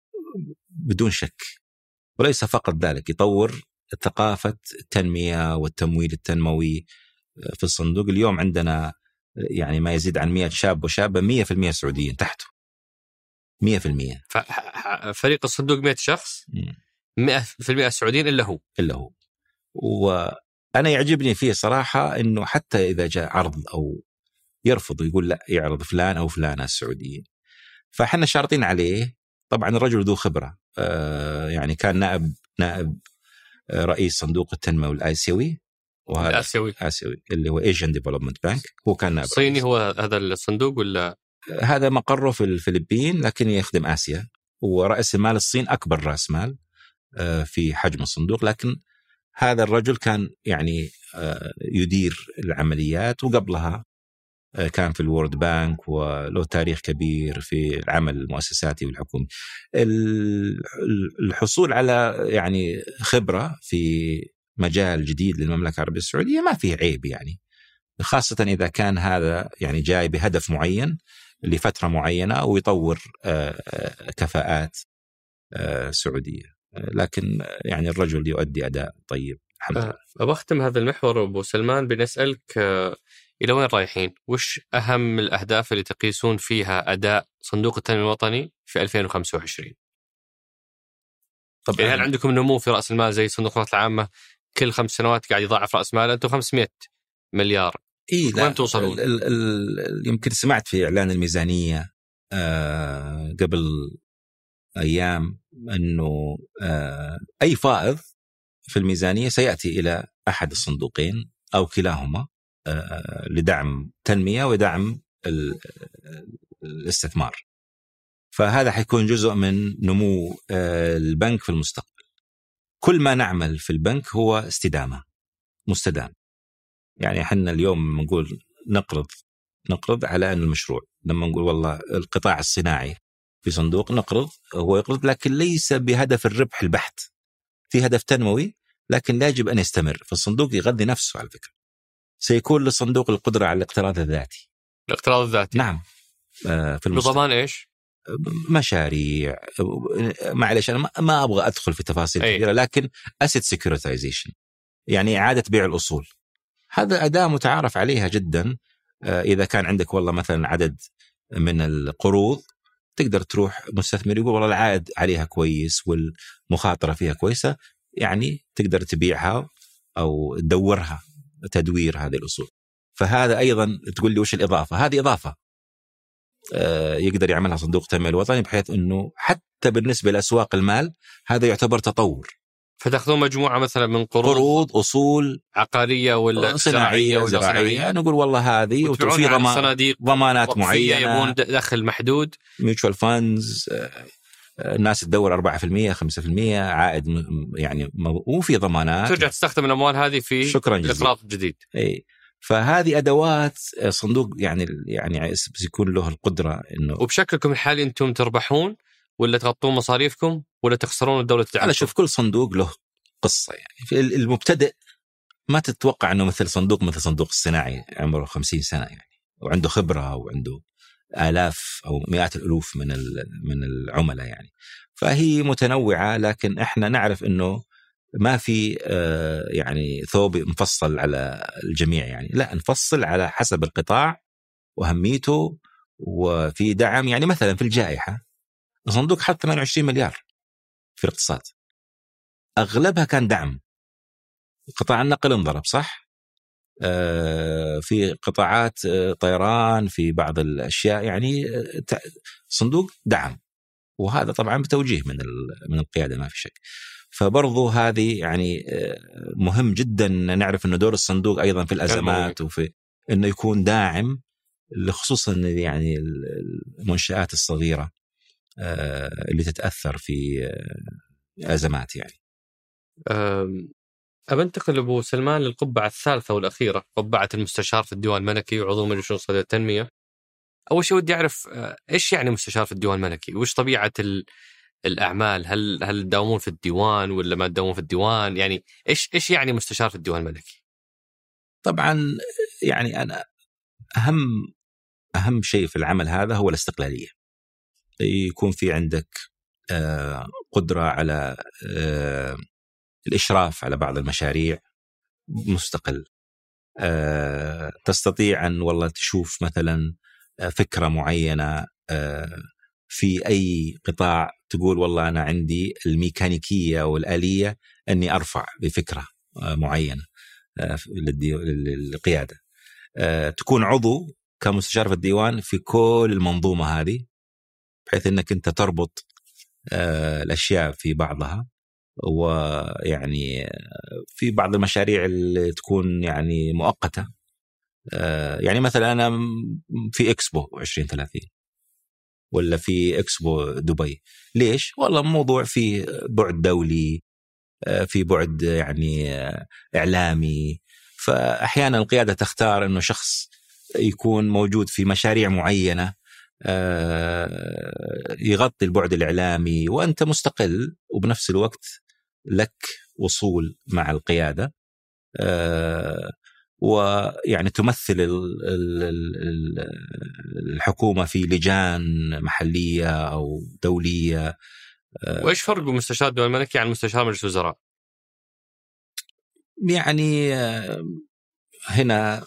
بدون شك. وليس فقط ذلك يطور ثقافة التنمية والتمويل التنموي آه، في الصندوق. اليوم عندنا يعني ما يزيد عن 100 شاب وشابة 100% سعوديين تحته 100% فريق الصندوق 100 شخص 100% سعوديين إلا هو. إلا هو. وأنا يعجبني فيه صراحة إنه حتى إذا جاء عرض أو يرفض يقول لا يعرض فلان أو فلانة السعوديين فاحنا شارطين عليه. طبعا الرجل ذو خبرة. آه يعني كان نائب نائب آه، رئيس صندوق التنمية الآسيوي. وهذا الآسيوي. آسيوي اللي هو Asian Development Bank هو كان نائب صيني هو هذا الصندوق ولا؟ هذا مقره في الفلبين لكن يخدم آسيا. ورأس المال الصين أكبر رأس مال آه، في حجم الصندوق. لكن هذا الرجل كان يعني يدير العمليات. وقبلها كان في الورد بانك وله تاريخ كبير في العمل المؤسساتي والحكومي الحصول على يعني خبرة في مجال جديد للمملكة العربية السعودية ما فيه عيب يعني. خاصة إذا كان هذا يعني جاي بهدف معين لفترة معينة ويطور آه، كفاءات آه، سعودية. لكن يعني الرجل يؤدي أداء طيب الحمد لله. أختم هذا المحور أبو سلمان بنسألك إلى وين رايحين؟ وش أهم الأهداف اللي تقيسون فيها أداء صندوق التنميه الوطني في 2025؟ طبعا يعني هل عندكم نمو في رأس المال زي صندوق الخدمات العامة كل خمس سنوات قاعد يضاعف رأس ماله أنتم 500 مليار إي وين توصلون؟ ال ال يمكن سمعت في إعلان الميزانية آه قبل أيام أنه آه أي فائض في الميزانية سيأتي إلى أحد الصندوقين أو كلاهما لدعم تنمية ودعم الاستثمار. فهذا حيكون جزء من نمو آه، البنك في المستقبل. كل ما نعمل في البنك هو استدامة مستدام. يعني إحنا اليوم نقول نقرض نقرض على أن المشروع، لما نقول والله القطاع الصناعي في صندوق نقرض هو يقرض لكن ليس بهدف الربح البحت. في هدف تنموي لكن لا يجب أن يستمر، فالصندوق يغذي نفسه على فكرة. سيكون للصندوق القدرة على الاقتراض الذاتي. الاقتراض الذاتي. نعم. آه، في بضمان إيش؟ مشاريع. معلش أنا ما أبغى أدخل في تفاصيل أي. كثيرة لكن asset securitization يعني إعادة بيع الأصول. هذا أداة متعارف عليها جدا. آه، إذا كان عندك والله مثلا عدد من القروض تقدر تروح مستثمر يقول والله العائد عليها كويس والمخاطرة فيها كويسة يعني تقدر تبيعها أو تدورها. تدوير هذه الأصول. فهذا أيضا تقول لي وش الإضافة؟ هذه إضافة. آه، يقدر يعملها صندوق التنميه الوطني بحيث إنه حتى بالنسبة لأسواق المال هذا يعتبر تطور. فتأخذون مجموعة مثلا من قروض؟ قروض أصول. عقارية ولا صناعية ولا زراعية, زراعية. نقول والله هذه وفي ضمان صناديق ضمانات معينه يبون دخل محدود. mutual funds الناس تدور 4% 5% عائد يعني وفي ضمانات. ترجع تستخدم الأموال هذه في شكرا جزيلا. الاقراض الجديد إي. فهذه أدوات صندوق يعني يعني يكون له القدرة إنه وبشكلكم الحالي أنتم تربحون ولا تغطون مصاريفكم ولا تخسرون الدولة تدعمكم؟ أنا شوف كل صندوق له قصة يعني. المبتدئ ما تتوقع إنه مثل صندوق مثل صندوق الصناعي عمره 50 سنة يعني وعنده خبرة وعنده آلاف أو مئات الألوف من من العملاء يعني. فهي متنوعة لكن إحنا نعرف أنه ما في آه، يعني ثوب مفصل على الجميع يعني. لا نفصل على حسب القطاع وأهميته وفي دعم. يعني مثلا في الجائحة الصندوق حط 28 مليار في الاقتصاد. أغلبها كان دعم. قطاع النقل انضرب صح؟ آه، في قطاعات آه، طيران في بعض الأشياء يعني آه، صندوق دعم. وهذا طبعا بتوجيه من من القيادة ما في شك. فبرضو هذه يعني مهم جدا نعرف إنه دور الصندوق أيضا في الأزمات وفي إنه يكون داعم خصوصا يعني المنشآت الصغيرة اللي تتأثر في أزمات يعني. أبى أنتقل أبو سلمان للقبعة الثالثة والأخيرة قبعة المستشار في الديوان الملكي وعضو مجلس شؤون التنمية أول شيء ودي أعرف آه، إيش يعني مستشار في الديوان الملكي؟ وش طبيعة الأعمال؟ هل هل تداومون في الديوان ولا ما تداومون في الديوان؟ يعني إيش إيش يعني مستشار في الديوان الملكي؟ طبعا يعني أنا أهم أهم شيء في العمل هذا هو الاستقلالية. يكون في عندك آه، قدرة على آه، الإشراف على بعض المشاريع مستقل آه، تستطيع أن والله تشوف مثلا فكرة معينة آه، في أي قطاع تقول والله أنا عندي الميكانيكية والآلية أني أرفع بفكرة آه، معينة للقيادة. تكون عضو كمستشار في الديوان في كل المنظومة هذه بحيث إنك أنت تربط الأشياء في بعضها ويعني في بعض المشاريع اللي تكون يعني مؤقتة. آه، يعني مثلا أنا في إكسبو 2030 ولا في إكسبو دبي. ليش؟ والله موضوع في بعد دولي آه، في بعد يعني آه، إعلامي. فاحيانا القيادة تختار إنه شخص يكون موجود في مشاريع معينة يغطي البعد الإعلامي وأنت مستقل وبنفس الوقت لك وصول مع القيادة آه، ويعني تمثل الحكومة في لجان محلية أو دولية آه، وإيش فرق مستشار الدول الملكي عن مستشار مجلس الوزراء؟ يعني آه، هنا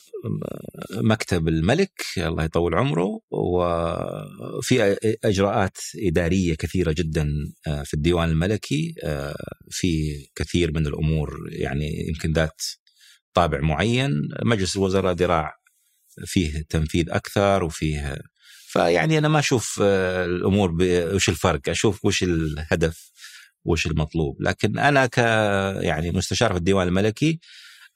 مكتب الملك الله يطول عمره وفي إجراءات إدارية كثيرة جدا آه، في الديوان الملكي آه، في كثير من الأمور يعني يمكن ذات طابع معين. مجلس الوزراء ذراع فيه تنفيذ أكثر وفيه فيعني أنا ما أشوف آه، الأمور وش الفرق؟ أشوف وش الهدف وش المطلوب. لكن أنا ك يعني مستشار في الديوان الملكي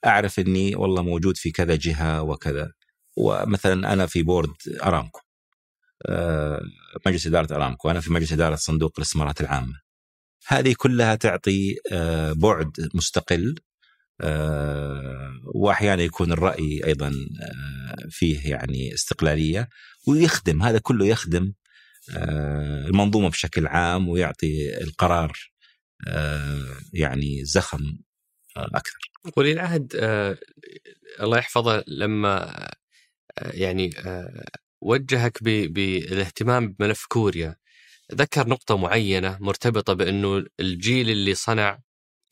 أعرف إني والله موجود في كذا جهة وكذا. ومثلا أنا في بورد أرامكو آه، مجلس إدارة أرامكو أنا في مجلس إدارة صندوق الاستثمارات العامة. هذه كلها تعطي آه، بعد مستقل آه، واحيانا يكون الرأي أيضا فيه يعني استقلالية ويخدم هذا كله يخدم المنظومة بشكل عام ويعطي القرار يعني زخم أكثر. ولي العهد آه الله يحفظه لما آه يعني آه وجهك بالاهتمام بملف كوريا ذكر نقطة معينة مرتبطة بأنه الجيل اللي صنع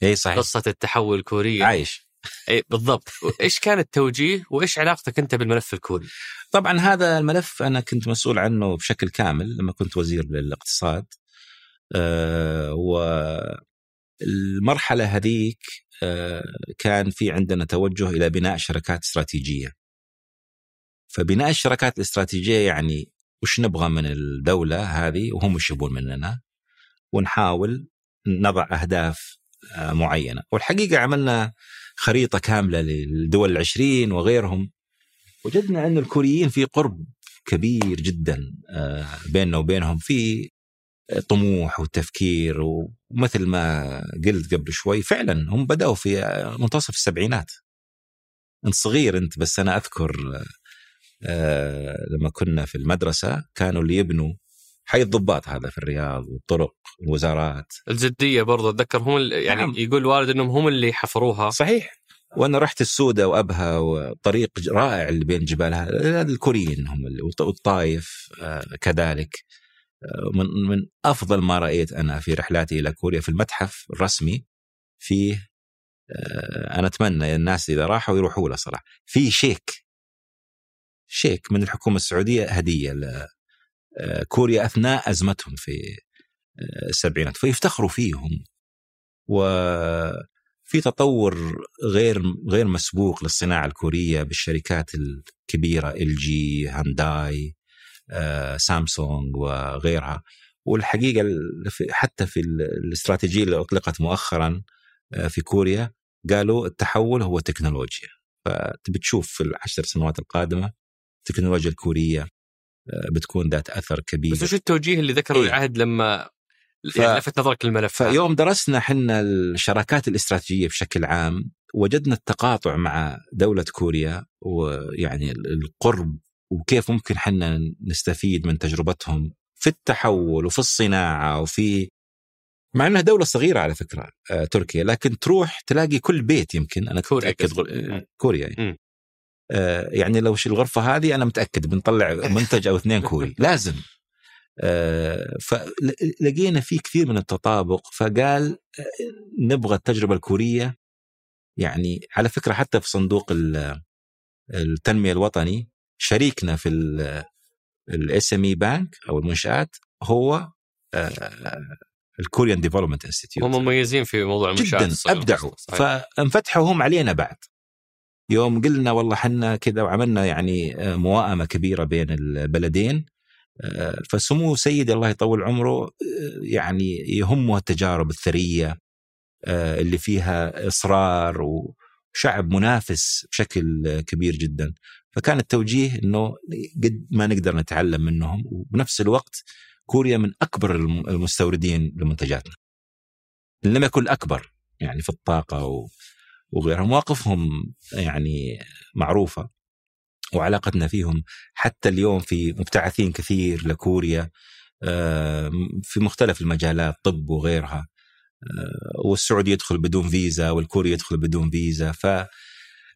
إي صحيح قصة التحول الكوري عايش إي بالضبط إيش كان التوجيه وإيش علاقتك أنت بالملف الكوري؟ طبعا هذا الملف أنا كنت مسؤول عنه بشكل كامل لما كنت وزير للاقتصاد أه والمرحله هذيك آه، كان في عندنا توجه إلى بناء شركات استراتيجية. فبناء الشركات الاستراتيجية يعني وش نبغى من الدولة هذه؟ وهم وش يبون مننا؟ ونحاول نضع أهداف آه، معينة، والحقيقة عملنا خريطة كاملة للدول العشرين وغيرهم. وجدنا أن الكوريين في قرب كبير جدا آه، بيننا وبينهم في طموح وتفكير ومثل ما قلت قبل شوي فعلا هم بدأوا في منتصف السبعينات. أنت صغير أنت بس أنا أذكر آه لما كنا في المدرسة كانوا اللي يبنوا حي الضباط هذا في الرياض والطرق والوزارات. الجدية برضه أتذكر هم يعني نعم. يقول الوالد إنهم هم اللي حفروها. صحيح. وأنا رحت السودة وأبها وطريق رائع اللي بين جبالها الكوريين هم اللي والطايف آه كذلك. من من أفضل ما رأيت أنا في رحلاتي إلى كوريا في المتحف الرسمي فيه آه، أنا أتمنى الناس إذا راحوا يروحوا له صراحة. في شيك شيك من الحكومة السعودية هدية لكوريا آه، أثناء أزمتهم في آه، السبعينات فيفتخروا فيهم. وفي تطور غير غير مسبوق للصناعة الكورية بالشركات الكبيرة إل جي هانداي. آه، سامسونج وغيرها. والحقيقة حتى في الاستراتيجية اللي أطلقت مؤخرا آه، في كوريا قالوا التحول هو تكنولوجيا. فتبي تشوف في العشر سنوات القادمة التكنولوجيا الكورية آه، بتكون ذات أثر كبير. بس وش التوجيه اللي ذكره إيه؟ العهد لما ف... يعني لفت نظرك للملف؟ فيوم درسنا إحنا الشراكات الاستراتيجية بشكل عام وجدنا التقاطع مع دولة كوريا ويعني القرب وكيف ممكن حنا نستفيد من تجربتهم في التحول وفي الصناعة وفي مع إنها دولة صغيرة على فكرة آه تركيا لكن تروح تلاقي كل بيت يمكن أنا كوريا غ... كوريا يعني. آه يعني لو الغرفة هذه أنا متأكد بنطلع منتج أو اثنين كوري لازم. آه فلقينا في كثير من التطابق فقال آه نبغى التجربة الكورية. يعني على فكرة حتى في صندوق التنمية الوطني شريكنا في ال SME Bank أو المنشآت هو ال Korean Development Institute. هم مميزين في موضوع المنشآت جدا أبدعوا. فانفتحوا هم علينا بعد. يوم قلنا والله حنا كذا وعملنا يعني آه، موائمة كبيرة بين البلدين آه، فسمو سيدي الله يطول عمره آه، يعني يهمه التجارب الثرية اللي فيها إصرار وشعب منافس بشكل كبير جدا. فكان التوجيه إنه قد ما نقدر نتعلم منهم وبنفس الوقت كوريا من أكبر المستوردين لمنتجاتنا. لم يكن الأكبر يعني في الطاقة وغيرها مواقفهم يعني معروفة وعلاقتنا فيهم حتى اليوم في مبتعثين كثير لكوريا في مختلف المجالات طب وغيرها والسعودي يدخل بدون فيزا والكوري يدخل بدون فيزا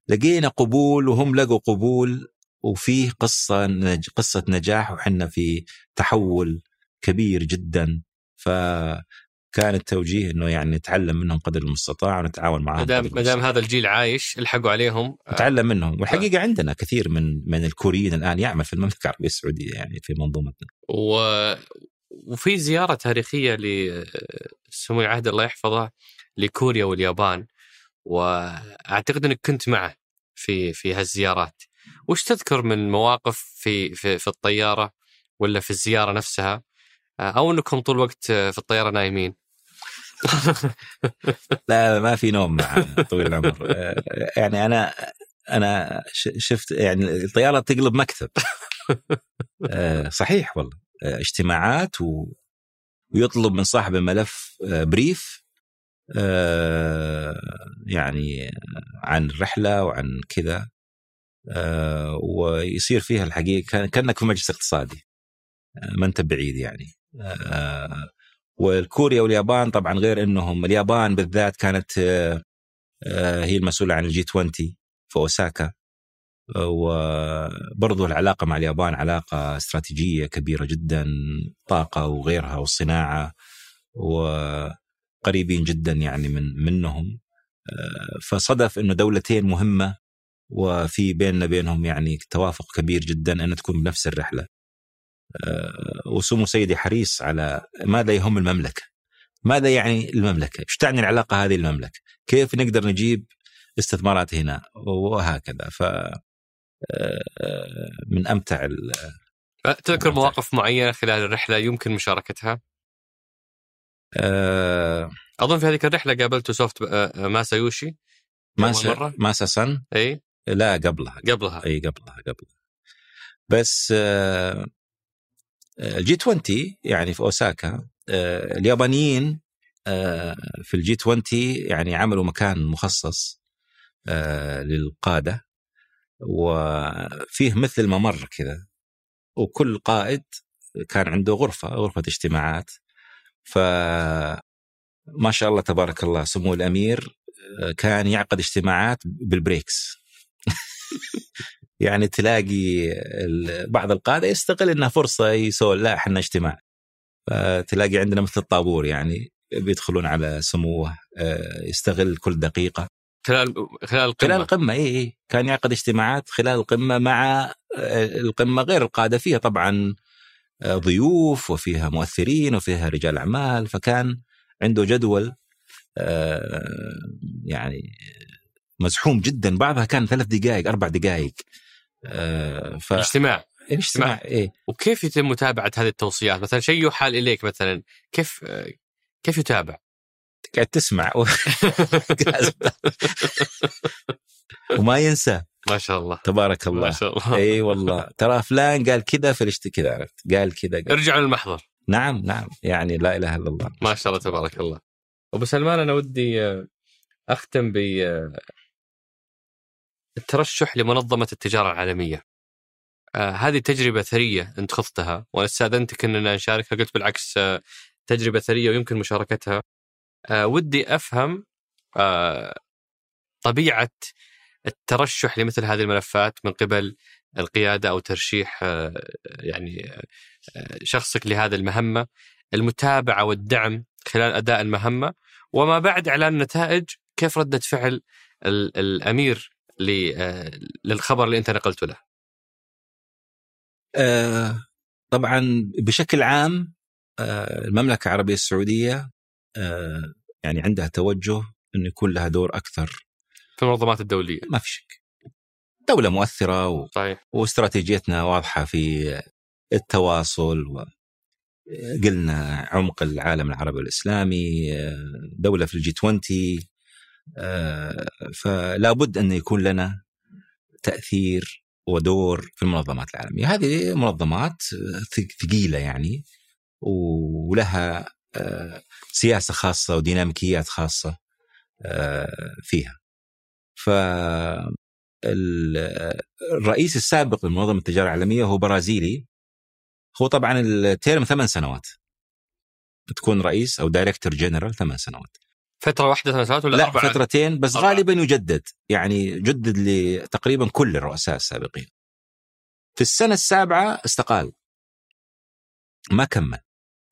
فلقينا قبول وهم لقوا قبول وفيه قصة نج... قصة نجاح وحنا في تحول كبير جدا. ف كان التوجيه إنه يعني نتعلم منهم قدر المستطاع ونتعاون معهم ما دام ما دام هذا الجيل عايش الحقوا عليهم. نتعلم منهم. والحقيقة عندنا كثير من من الكوريين الآن يعمل في المملكة العربية السعودية يعني في منظومتنا. و... وفي زيارة تاريخية لسمو العهد الله يحفظه لكوريا واليابان. وأعتقد إنك كنت معه في في هالزيارات. وش تذكر من مواقف في في, في الطيارة ولا في الزيارة نفسها؟ أو إنكم طول الوقت في الطيارة نايمين؟ لا ما في نوم مع طويل العمر. يعني أنا أنا شفت يعني الطيارة تقلب مكتب. صحيح والله. اجتماعات و... ويطلب من صاحب الملف بريف. يعني عن الرحله وعن كذا ويصير فيها الحقيقة كأنك في مجلس اقتصادي ما أنت بعيد يعني والكوريا واليابان طبعا غير إنهم اليابان بالذات كانت آه، آه، هي المسؤولة عن الجي 20 في أوساكا وبرضو العلاقة مع اليابان علاقة استراتيجية كبيرة جدا طاقة وغيرها والصناعة وقريبين جدا يعني من منهم. آه، فصدف إنه دولتين مهمة وفي بيننا بينهم يعني توافق كبير جدا أن تكون بنفس الرحلة. آه، وسمو سيدي حريص على ماذا يهم المملكة. ماذا يعني المملكة؟ إيش تعني العلاقة هذه المملكة؟ كيف نقدر نجيب استثمارات هنا؟ وهكذا. ف آه، من أمتع تذكر مواقف معينة خلال الرحلة يمكن مشاركتها؟ أه أظن في هذه الرحلة قابلت SoftBank ماسايوشي ماسا ماسا سن إي. لا قبلها. قبلها. إي قبلها قبلها. بس آه ال G20 يعني في أوساكا آه، اليابانيين آه، في ال G20 يعني عملوا مكان مخصص آه، للقادة وفيه مثل الممر كذا وكل قائد كان عنده غرفة غرفة اجتماعات. ف ما شاء الله تبارك الله سمو الأمير كان يعقد اجتماعات بالبريكس. يعني تلاقي بعض القادة يستغل إنها فرصة يسول لا إحنا اجتماع. فتلاقي عندنا مثل الطابور يعني بيدخلون على سموه آه، يستغل كل دقيقة. خلال خلال القمة. خلال القمة إي إي. كان يعقد اجتماعات خلال القمة مع آه، القمة غير القادة فيها طبعا. آه، ضيوف وفيها مؤثرين وفيها رجال أعمال فكان عنده جدول يعني مزحوم جدا. بعضها كان ثلاث دقائق أربع دقائق. آه ف... اجتماع. اجتماع إيه. وكيف يتم متابعة هذه التوصيات؟ مثلا شيء يحال إليك مثلا كيف كيف يتابع؟ قاعد تسمع. وما ينسى. ما شاء الله. تبارك الله. ما شاء الله. إي والله. ترى فلان قال كذا فلشت كذا عرفت؟ قال كذا ارجعوا للمحضر. نعم نعم. يعني لا إله إلا الله. ما شاء الله تبارك الله. أبو سلمان أنا ودي آه، أختم ب آه، الترشح لمنظمة التجارة العالمية. آه هذه تجربة ثرية أنت خضتها وأنا استأذنتك أننا نشاركها قلت بالعكس آه تجربة ثرية ويمكن مشاركتها. آه ودي أفهم آه طبيعة الترشح لمثل هذه الملفات من قبل القيادة أو ترشيح آه يعني آه شخصك لهذه المهمة المتابعة والدعم خلال أداء المهمة وما بعد إعلان النتائج كيف ردة فعل الأمير للخبر اللي أنت نقلته له؟ آه طبعا بشكل عام آه المملكة العربية السعودية آه يعني عندها توجه إنه يكون لها دور أكثر في المنظمات الدولية. ما في شك. دولة مؤثرة و... صحيح. واستراتيجيتنا واضحة في التواصل و... قلنا عمق العالم العربي والإسلامي دولة في الجي 20 فلا بد أن يكون لنا تأثير ودور في المنظمات العالمية. هذه منظمات ثقيلة يعني ولها سياسة خاصة وديناميكيات خاصة فيها. ف الرئيس السابق لمنظمة التجارة العالمية هو برازيلي. هو طبعا ال term ثمان سنوات. تكون رئيس أو director general ثمان سنوات. فترة واحدة ثمان سنوات ولا لا أربعة؟ فترتين بس أربعة. غالبا يجدد. يعني جدد لتقريبا كل الرؤساء السابقين. في السنة السابعة استقال. ما كمل.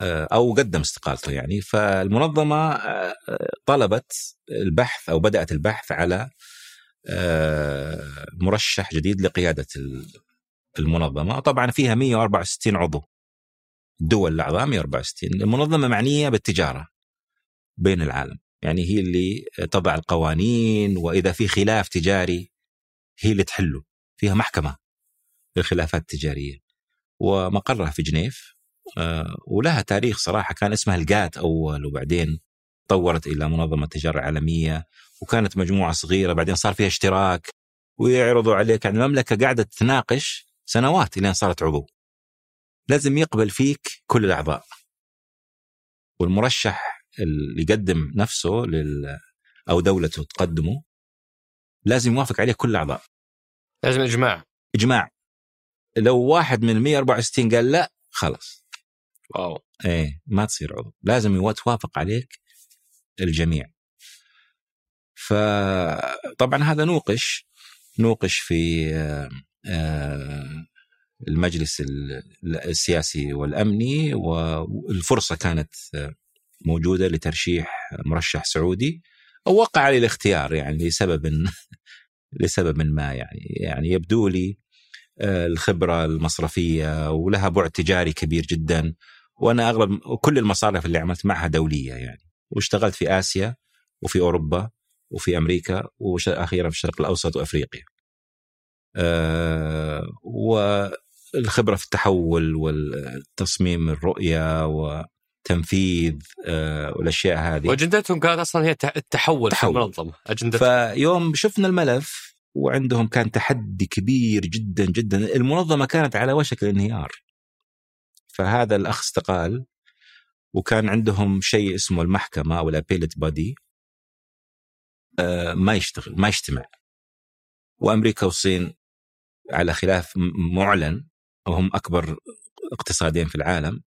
آه، أو قدم استقالته يعني. فالمنظمة آه، طلبت البحث أو بدأت البحث على آه، مرشح جديد لقيادة المنظمة. طبعا فيها 164 عضو. الدول الأعضاء 164 المنظمة معنية بالتجارة بين العالم. يعني هي اللي تضع القوانين وإذا في خلاف تجاري هي اللي تحله. فيها محكمة للخلافات التجارية. ومقرها في جنيف. آه، ولها تاريخ صراحة كان اسمها الجات أول وبعدين طورت إلى منظمة التجاره العالميه وكانت مجموعة صغيرة بعدين صار فيها اشتراك ويعرضوا عليك. يعني المملكة قاعدة تناقش سنوات إلين صارت عضو. لازم يقبل فيك كل الأعضاء. والمرشح اللي يقدم نفسه لل أو دولته تقدمه لازم يوافق عليه كل الأعضاء. لازم إجماع. إجماع. لو واحد من 164 قال لا خلاص. واو. إيه ما تصير عضو. لازم توافق عليك الجميع. فطبعا هذا نوقش نوقش في آه، آه، المجلس ال- السياسي والأمني والفرصة كانت موجودة لترشيح مرشح سعودي ووقع عليه الاختيار يعني لسبب لسبب ما يعني يعني يبدو لي آه، الخبرة المصرفية ولها بعد تجاري كبير جدا وأنا أغلب كل المصارف اللي عملت معها دولية يعني. واشتغلت في آسيا وفي أوروبا وفي أمريكا وأخيرا في الشرق الأوسط وأفريقيا. آه، والخبرة في التحول والتصميم الرؤية وتنفيذ آه، والأشياء هذه وأجندتهم كانت أصلا هي التح- التحول في تحول. المنظمة أجندتهم فيوم شفنا الملف وعندهم كان تحدي كبير جدا جدا المنظمة كانت على وشك الانهيار فهذا الأخ استقال وكان عندهم شيء اسمه المحكمة أو الابيلت بادي ما يشتغل ما يجتمع. وأمريكا والصين على خلاف معلن وهم أكبر اقتصادين في العالم.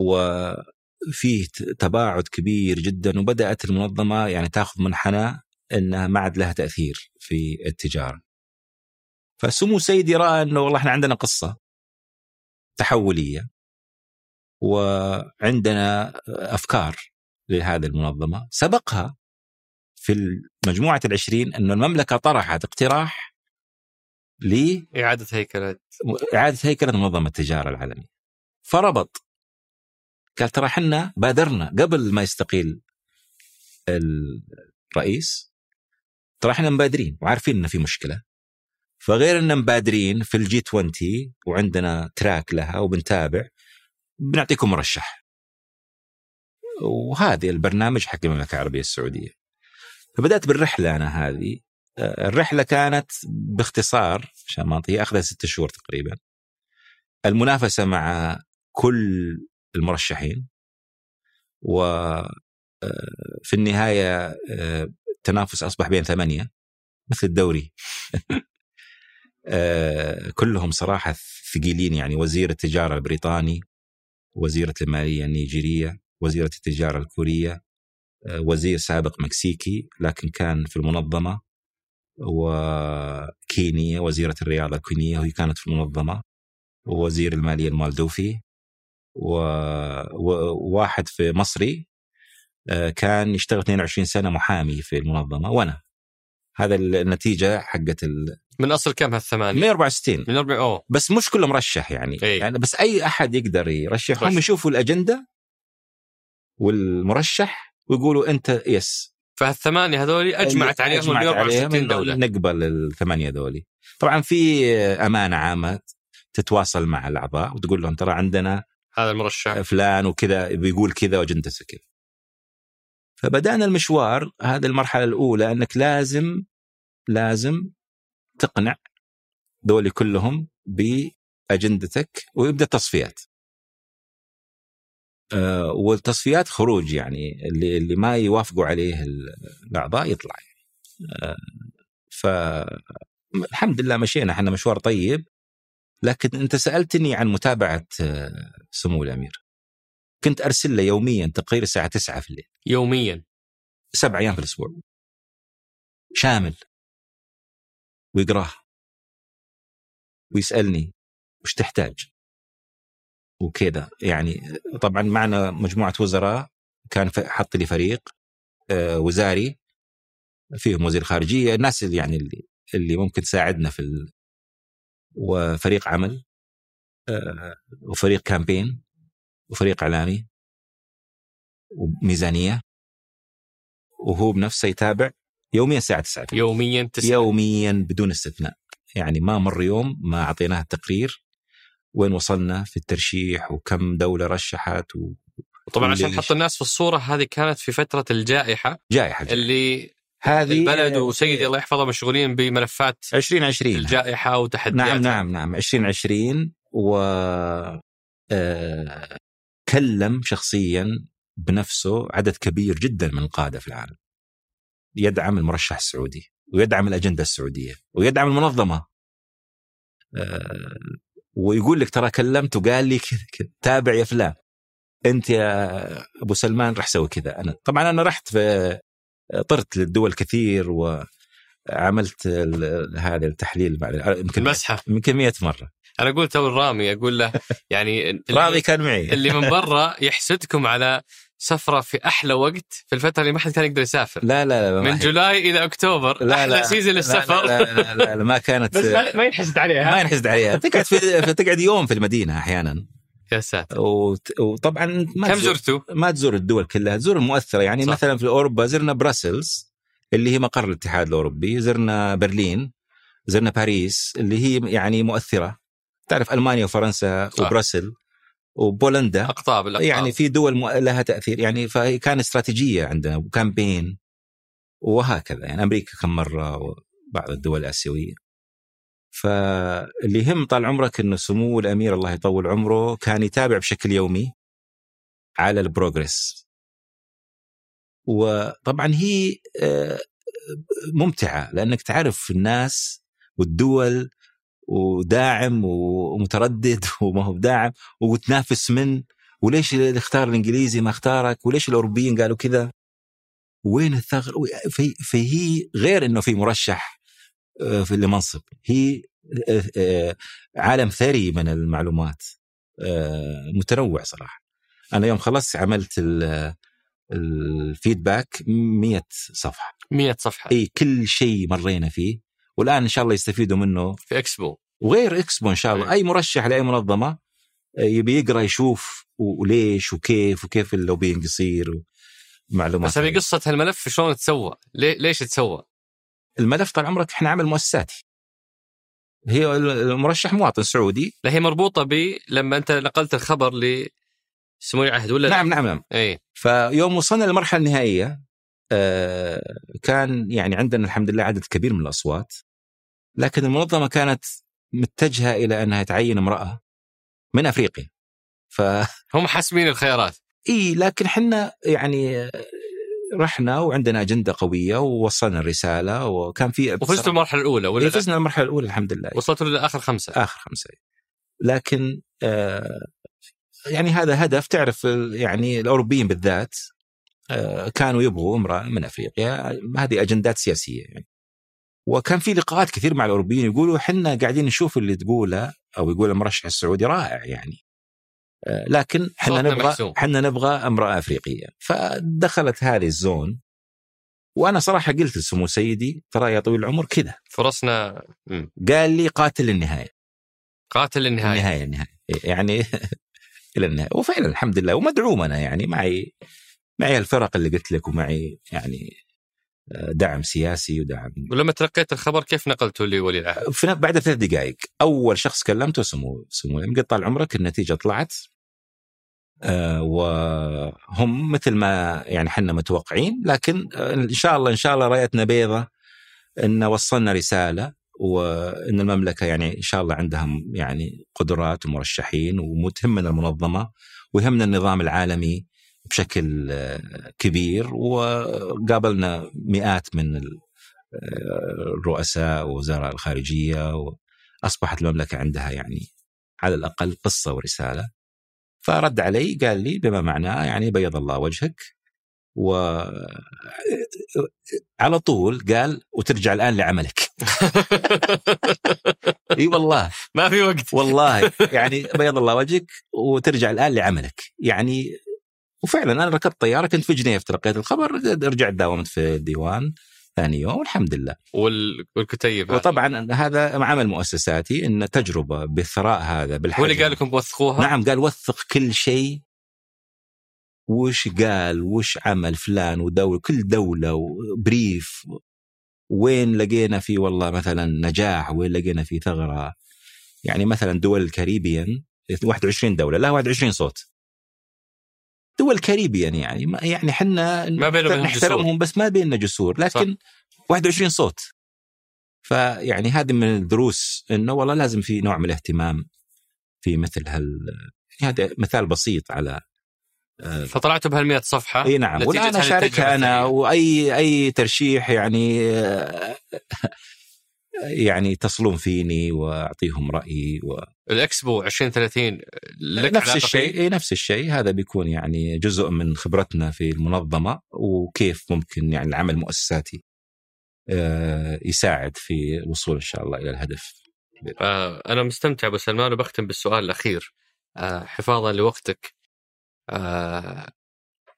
وفيه تباعد كبير جدا وبدأت المنظمة يعني تأخذ منحنى إنها ما عاد لها تأثير في التجارة. فسمو سيدي رأى إنه والله إحنا عندنا قصة تحولية. وعندنا أفكار لهذه المنظمة. سبقها في مجموعة العشرين انه المملكة طرحت اقتراح إعادة هيكلة. لإعادة هيكلة منظمة التجارة العالمية. فربط. قال ترى إحنا بادرنا. قبل ما يستقيل الرئيس ترى إحنا مبادرين وعارفين إنه في مشكلة. فغير ان مبادرين في الجي 20 وعندنا تراك لها وبنتابع بنعطيكم مرشح. وهذه البرنامج حق المملكة العربية السعودية. فبدأت بالرحلة أنا هذه. آه، الرحلة كانت باختصار عشان ما هي اخذت ست شهور تقريبا. المنافسة مع كل المرشحين. و آه، في النهاية آه، التنافس أصبح بين ثمانية مثل الدوري. آه، كلهم صراحة ثقيلين يعني. وزير التجارة البريطاني وزيرة المالية النيجيرية وزيرة التجارة الكورية آه، وزير سابق مكسيكي لكن كان في المنظمة وكينيا وزيرة الرياضة الكينية وهي كانت في المنظمة ووزير المالية المالدوفي وواحد في مصري آه، كان يشتغل 22 سنة محامي في المنظمة وأنا. هذا النتيجة حقت من أصل كم هالثمانية؟ 164 من 40 أوه. بس مش كله مرشح يعني. إيه. يعني بس أي أحد يقدر يرشح. هم. يشوفوا الأجندة والمرشح ويقولوا أنت يس فهالثمانية هذول اجمعت عليهم ال أجمعت 164 عليهم دولة. نقبل الثمانية ذولي طبعا في أمانة عامة تتواصل مع الأعضاء وتقول لهم ترى عندنا هذا المرشح. فلان وكذا بيقول كذا واجندته كذا. فبدأنا المشوار هذه المرحلة الأولى أنك لازم لازم تقنع ذولي كلهم بأجندتك ويبدأ تصفيات آه، والتصفيات خروج يعني اللي اللي ما يوافقوا عليه ال- الأعضاء يطلع. آه، فالحمد لله مشينا إحنا مشوار طيب. لكن أنت سألتني عن متابعة آه، سمو الأمير. كنت أرسل له يوميا تقرير الساعة 9 في الليل. يوميا. سبع أيام في الأسبوع. شامل. ويقراه ويسألني وش تحتاج. وكذا. يعني طبعا معنا مجموعة وزراء كان حط لي فريق آه، وزاري فيهم وزير خارجية الناس اللي يعني اللي, اللي ممكن تساعدنا في ال... وفريق عمل آه، وفريق كامبين وفريق إعلامي وميزانية وهو بنفسه يتابع يوميا الساعة 9 في الليل. يوميا تسعة. يوميا بدون استثناء. يعني ما مر يوم ما اعطيناه التقرير وين وصلنا في الترشيح وكم دولة رشحت طبعا عشان؟ نحط الناس في الصورة هذه كانت في فترة الجائحة. وجائحه اللي هذه البلد وسيدي الله يحفظه مشغولين بملفات 2020 الجائحة وتحديات. نعم نعم نعم. 2020 و آه، كلم شخصيا بنفسه عدد كبير جدا من القادة في العالم. يدعم المرشح السعودي ويدعم الأجندة السعودية ويدعم المنظمة. آه، ويقول لك ترى كلمت وقال لي تابع يا فلان. أنت يا أبو سلمان راح سوي كذا. أنا طبعا أنا رحت في طرت للدول كثير وعملت هذا التحليل يمكن المسحه يمكن 100 مرة. أنا أقول تو الرامي أقول له يعني راضي كان معي. اللي من برا يحسدكم على سفرة في أحلى وقت في الفترة اللي ما حد كان يقدر يسافر. لا لا لا ما من. جولاي إلى أكتوبر. لا أحلى لا. سيزون لا للسفر. لا لا, لا, لا ما كانت بس ما- ينحسد عليها. ما ينحسد عليها. تقعد في تقعد يوم في المدينة أحيانا. يا ساتر. وت- وطبعا ما كم تزور- زرتوا؟ ما تزور الدول كلها. تزور المؤثرة. يعني صح. مثلا في أوروبا زرنا براسلز اللي هي مقر الاتحاد الأوروبي. زرنا برلين. زرنا باريس اللي هي يعني مؤثرة. تعرف ألمانيا وفرنسا صح. وبرسل وبولندا. اقطاب الأقطاب. يعني في دول لها تأثير. يعني فهي كان استراتيجية عندنا وكامبين وهكذا. يعني أمريكا كم مرة وبعض الدول الآسيوية. فاللي يهم طال عمرك إنه سمو الأمير الله يطول عمره كان يتابع بشكل يومي على البروجرس وطبعا هي آه، ممتعة لأنك تعرف الناس والدول وداعم ومتردد وما هو داعم وتنافس من وليش اللي اختار الإنجليزي ما اختارك؟ وليش الأوروبيين قالوا كذا؟ وين الثغر في فهي غير إنه في مرشح آه، في المنصب هي آه، آه، عالم ثري من المعلومات متنوع صراحة. أنا يوم خلصت عملت ال- ال feedback 100 صفحة. 100 صفحة. إي كل شيء مرينا فيه. والآن إن شاء الله يستفيدوا منه. في إكسبو. وغير اكسبو ان شاء الله أي. أي مرشح لأي منظمة آه، يبي يقرأ يشوف وليش وكيف وكيف ال lobbying يصير ومعلومات بس هذه قصة هالملف شلون تسوى؟ ليش تسوى؟ الملف طال عمرك إحنا عمل مؤسساتي هي المرشح مواطن سعودي لا هي مربوطة ب لما أنت نقلت الخبر لسمو العهد ولا لا؟ نعم نعم نعم اي فيوم وصلنا للمرحلة النهائية آه، كان يعني عندنا الحمد لله عدد كبير من الأصوات لكن المنظمة كانت متجهة إلى أنها تعين امرأة من أفريقيا. ف هم حاسمين الخيارات. إي لكن حنا يعني رحنا وعندنا أجندة قوية ووصلنا الرسالة وكان في وفزتوا المرحلة الأولى ولا إيه،؟ فزنا المرحلة الأولى الحمد لله. وصلتوا لآخر خمسة. آخر خمسة. لكن آه يعني هذا هدف. تعرف يعني الأوروبيين بالذات آه كانوا يبغوا امرأة من أفريقيا. هذه أجندات سياسية يعني. وكان في لقاءات كثير مع الأوروبيين يقولوا إحنا قاعدين نشوف اللي تقوله أو يقول المرشح السعودي رائع يعني. آه لكن إحنا نبغى. إحنا نبغى أمرأة أفريقية. فدخلت هذه الزون وأنا صراحة قلت لسمو سيدي ترى يا طويل العمر كذا. فرصنا مم. قال لي قاتل للنهاية. قاتل النهايه النهاية النهاية. يعني إلى النهاية. وفعلا الحمد لله ومدعوم أنا يعني معي معي الفرق اللي قلت لك ومعي يعني دعم سياسي ودعم ولما تلقيت الخبر كيف نقلته لولي العهد؟ بعد ثلاث دقائق أول شخص كلمته سمو سمو قلت طال عمرك النتيجة طلعت آه، وهم مثل ما يعني حنا متوقعين لكن آه، إن شاء الله إن شاء الله رأيتنا بيضة إن وصلنا رسالة وإن المملكة يعني إن شاء الله عندها يعني قدرات ومرشحين وتهمنا المنظمة ويهمنا النظام العالمي بشكل آه، كبير وقابلنا مئات من آه، الرؤساء ووزراء الخارجية وأصبحت المملكة عندها يعني على الأقل قصة ورسالة. فرد علي قال لي بما معناه يعني بيض الله وجهك. و على طول قال وترجع الآن لعملك. إي والله. ما في وقت. والله يعني بيض الله وجهك وترجع الآن لعملك. يعني وفعلا أنا ركبت طيارة كنت في جنيف تلقيت الخبر رجعت داومت في الديوان ثاني يوم والحمد لله. وال... والكتيب هذا. وطبعا هذا عمل مؤسساتي إن تجربة بالثراء هذا هو بالحجم. اللي قال لكم توثقوها؟ نعم قال وثق كل شيء. وش قال؟ وش عمل فلان ودولة؟ كل دولة وبريف. وين لقينا في والله مثلا نجاح؟ وين لقينا في ثغرة؟ يعني مثلا دول الكاريبيان 21 دولة لا 21 صوت. دول الكاريبيان يعني. ما يعني إحنا. نحترمهم بس ما بيننا جسور. لكن 21 صوت. فيعني هذه من الدروس إنه والله لازم في نوع من الاهتمام في مثل هال هذا مثال بسيط على فطلعتوا بهال 100 صفحة. إي نعم. هذه أشاركها أنا. وأي أي ترشيح يعني آه، يعني يتصلون فيني وأعطيهم رأيي و... الإكسبو 2030 لك نفس الشيء؟ إي نفس الشيء. هذا بيكون يعني جزء من خبرتنا في المنظمة وكيف ممكن يعني العمل المؤسساتي آه، يساعد في الوصول إن شاء الله إلى الهدف. آه أنا مستمتع أبو سلمان وبختم بالسؤال الأخير. آه حفاظا لوقتك.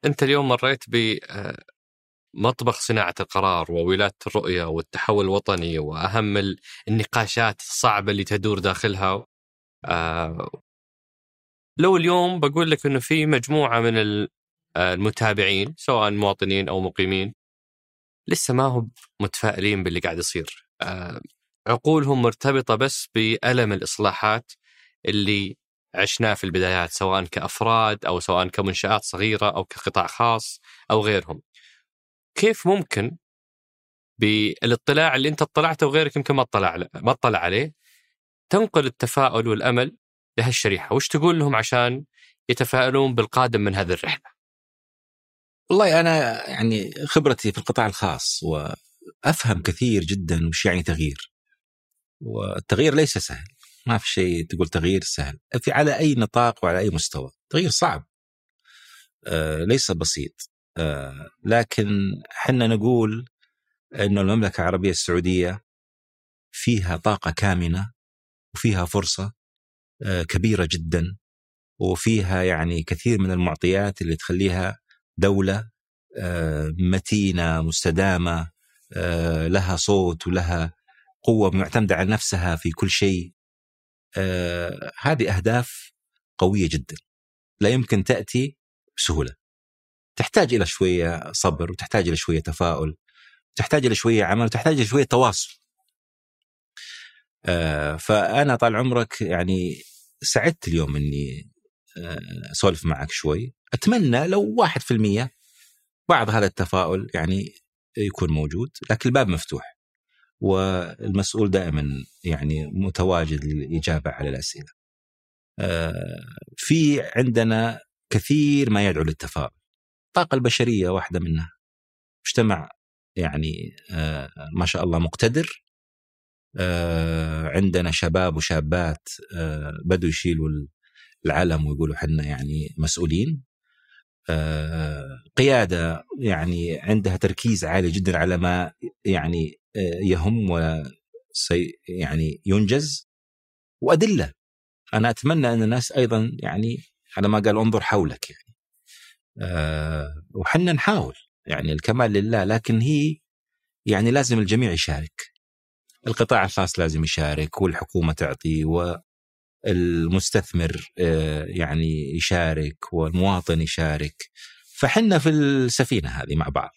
أنت اليوم مريت ب مطبخ صناعة القرار وولاده الرؤية والتحول الوطني وأهم ال- النقاشات الصعبة اللي تدور داخلها آه لو اليوم بقول لك إنه في مجموعة من آه، المتابعين سواء مواطنين أو مقيمين لسه ما هم متفائلين باللي قاعد يصير آه، عقولهم مرتبطة بس بألم الإصلاحات اللي عشناه في البدايات سواء كأفراد أو سواء كمنشآت صغيرة أو كقطاع خاص أو غيرهم. كيف ممكن بالاطلاع اللي انت اطلعته وغيرك يمكن ما اطلع ما اطلع عليه تنقل التفاؤل والأمل لهالشريحة، وش تقول لهم عشان يتفائلون بالقادم من هذه الرحلة؟ والله أنا يعني خبرتي في القطاع الخاص وأفهم كثير جدا وش يعني تغيير. والتغيير ليس سهل ما في شيء تقول تغيير سهل. في على أي نطاق وعلى أي مستوى تغيير صعب. آه ليس بسيط. لكن حنا نقول إنه المملكة العربية السعودية فيها طاقة كامنة وفيها فرصة آه كبيرة جدا وفيها يعني كثير من المعطيات اللي تخليها دولة آه، متينة مستدامة آه، لها صوت ولها قوة معتمدة على نفسها في كل شيء. آه، هذه أهداف قوية جدا لا يمكن تأتي بسهولة. تحتاج إلى شوية صبر وتحتاج إلى شوية تفاؤل تحتاج إلى شوية عمل وتحتاج إلى شوية تواصل. آه، فأنا طال عمرك يعني سعدت اليوم إني آه، أسولف معك شوي. أتمنى لو واحد في المية بعض هذا التفاؤل يعني يكون موجود لكن الباب مفتوح والمسؤول دائما يعني متواجد للإجابة على الأسئلة. آه، في عندنا كثير ما يدعو للتفاؤل. الطاقة البشرية واحدة منها. مجتمع يعني آه، ما شاء الله مقتدر. آه، عندنا شباب وشابات آه، بدوا يشيلوا العلم ويقولوا حنا يعني مسؤولين. قيادة يعني عندها تركيز عالي جدا على ما يعني يهم وسي يعني ينجز. وأدلة. أنا أتمنى أن الناس أيضا يعني على ما قال انظر حولك يعني. آه، وحنا نحاول. يعني الكمال لله لكن هي يعني لازم الجميع يشارك. القطاع الخاص لازم يشارك والحكومة تعطي والمستثمر آه، يعني يشارك والمواطن يشارك. فحنا في السفينة هذه مع بعض.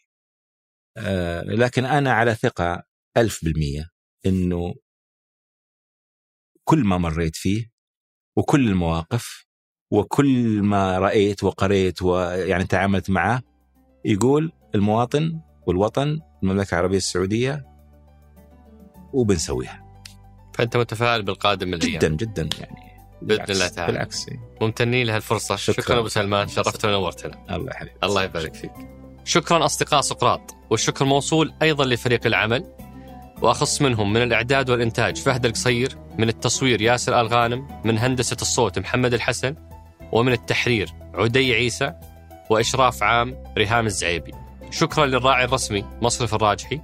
آه، لكن أنا على ثقة ألف بالمية أنه كل ما مريت فيه وكل المواقف وكل ما رأيت وقريت ويعني تعاملت معه يقول المواطن والوطن المملكة العربية السعودية وبنسويها. فأنت متفائل بالقادم من جدا جدا يعني. بإذن الله تعالى. بالعكس. ممتنين لهالفرصة. شكرا, شكرا أبو سلمان شرفتنا ونورتنا. الله يحفظك. الله يبارك فيك. شكرا أصدقاء سقراط والشكر موصول أيضا لفريق العمل وأخص منهم من الإعداد والإنتاج فهد القصير من التصوير ياسر الغانم من هندسة الصوت محمد الحسن ومن التحرير عدي عيسى وإشراف عام ريهام الزعيبي. شكرا للراعي الرسمي مصرف الراجحي.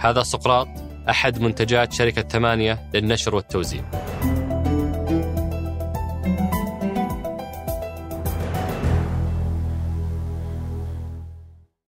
هذا سقراط أحد منتجات شركة ثمانية للنشر والتوزيع.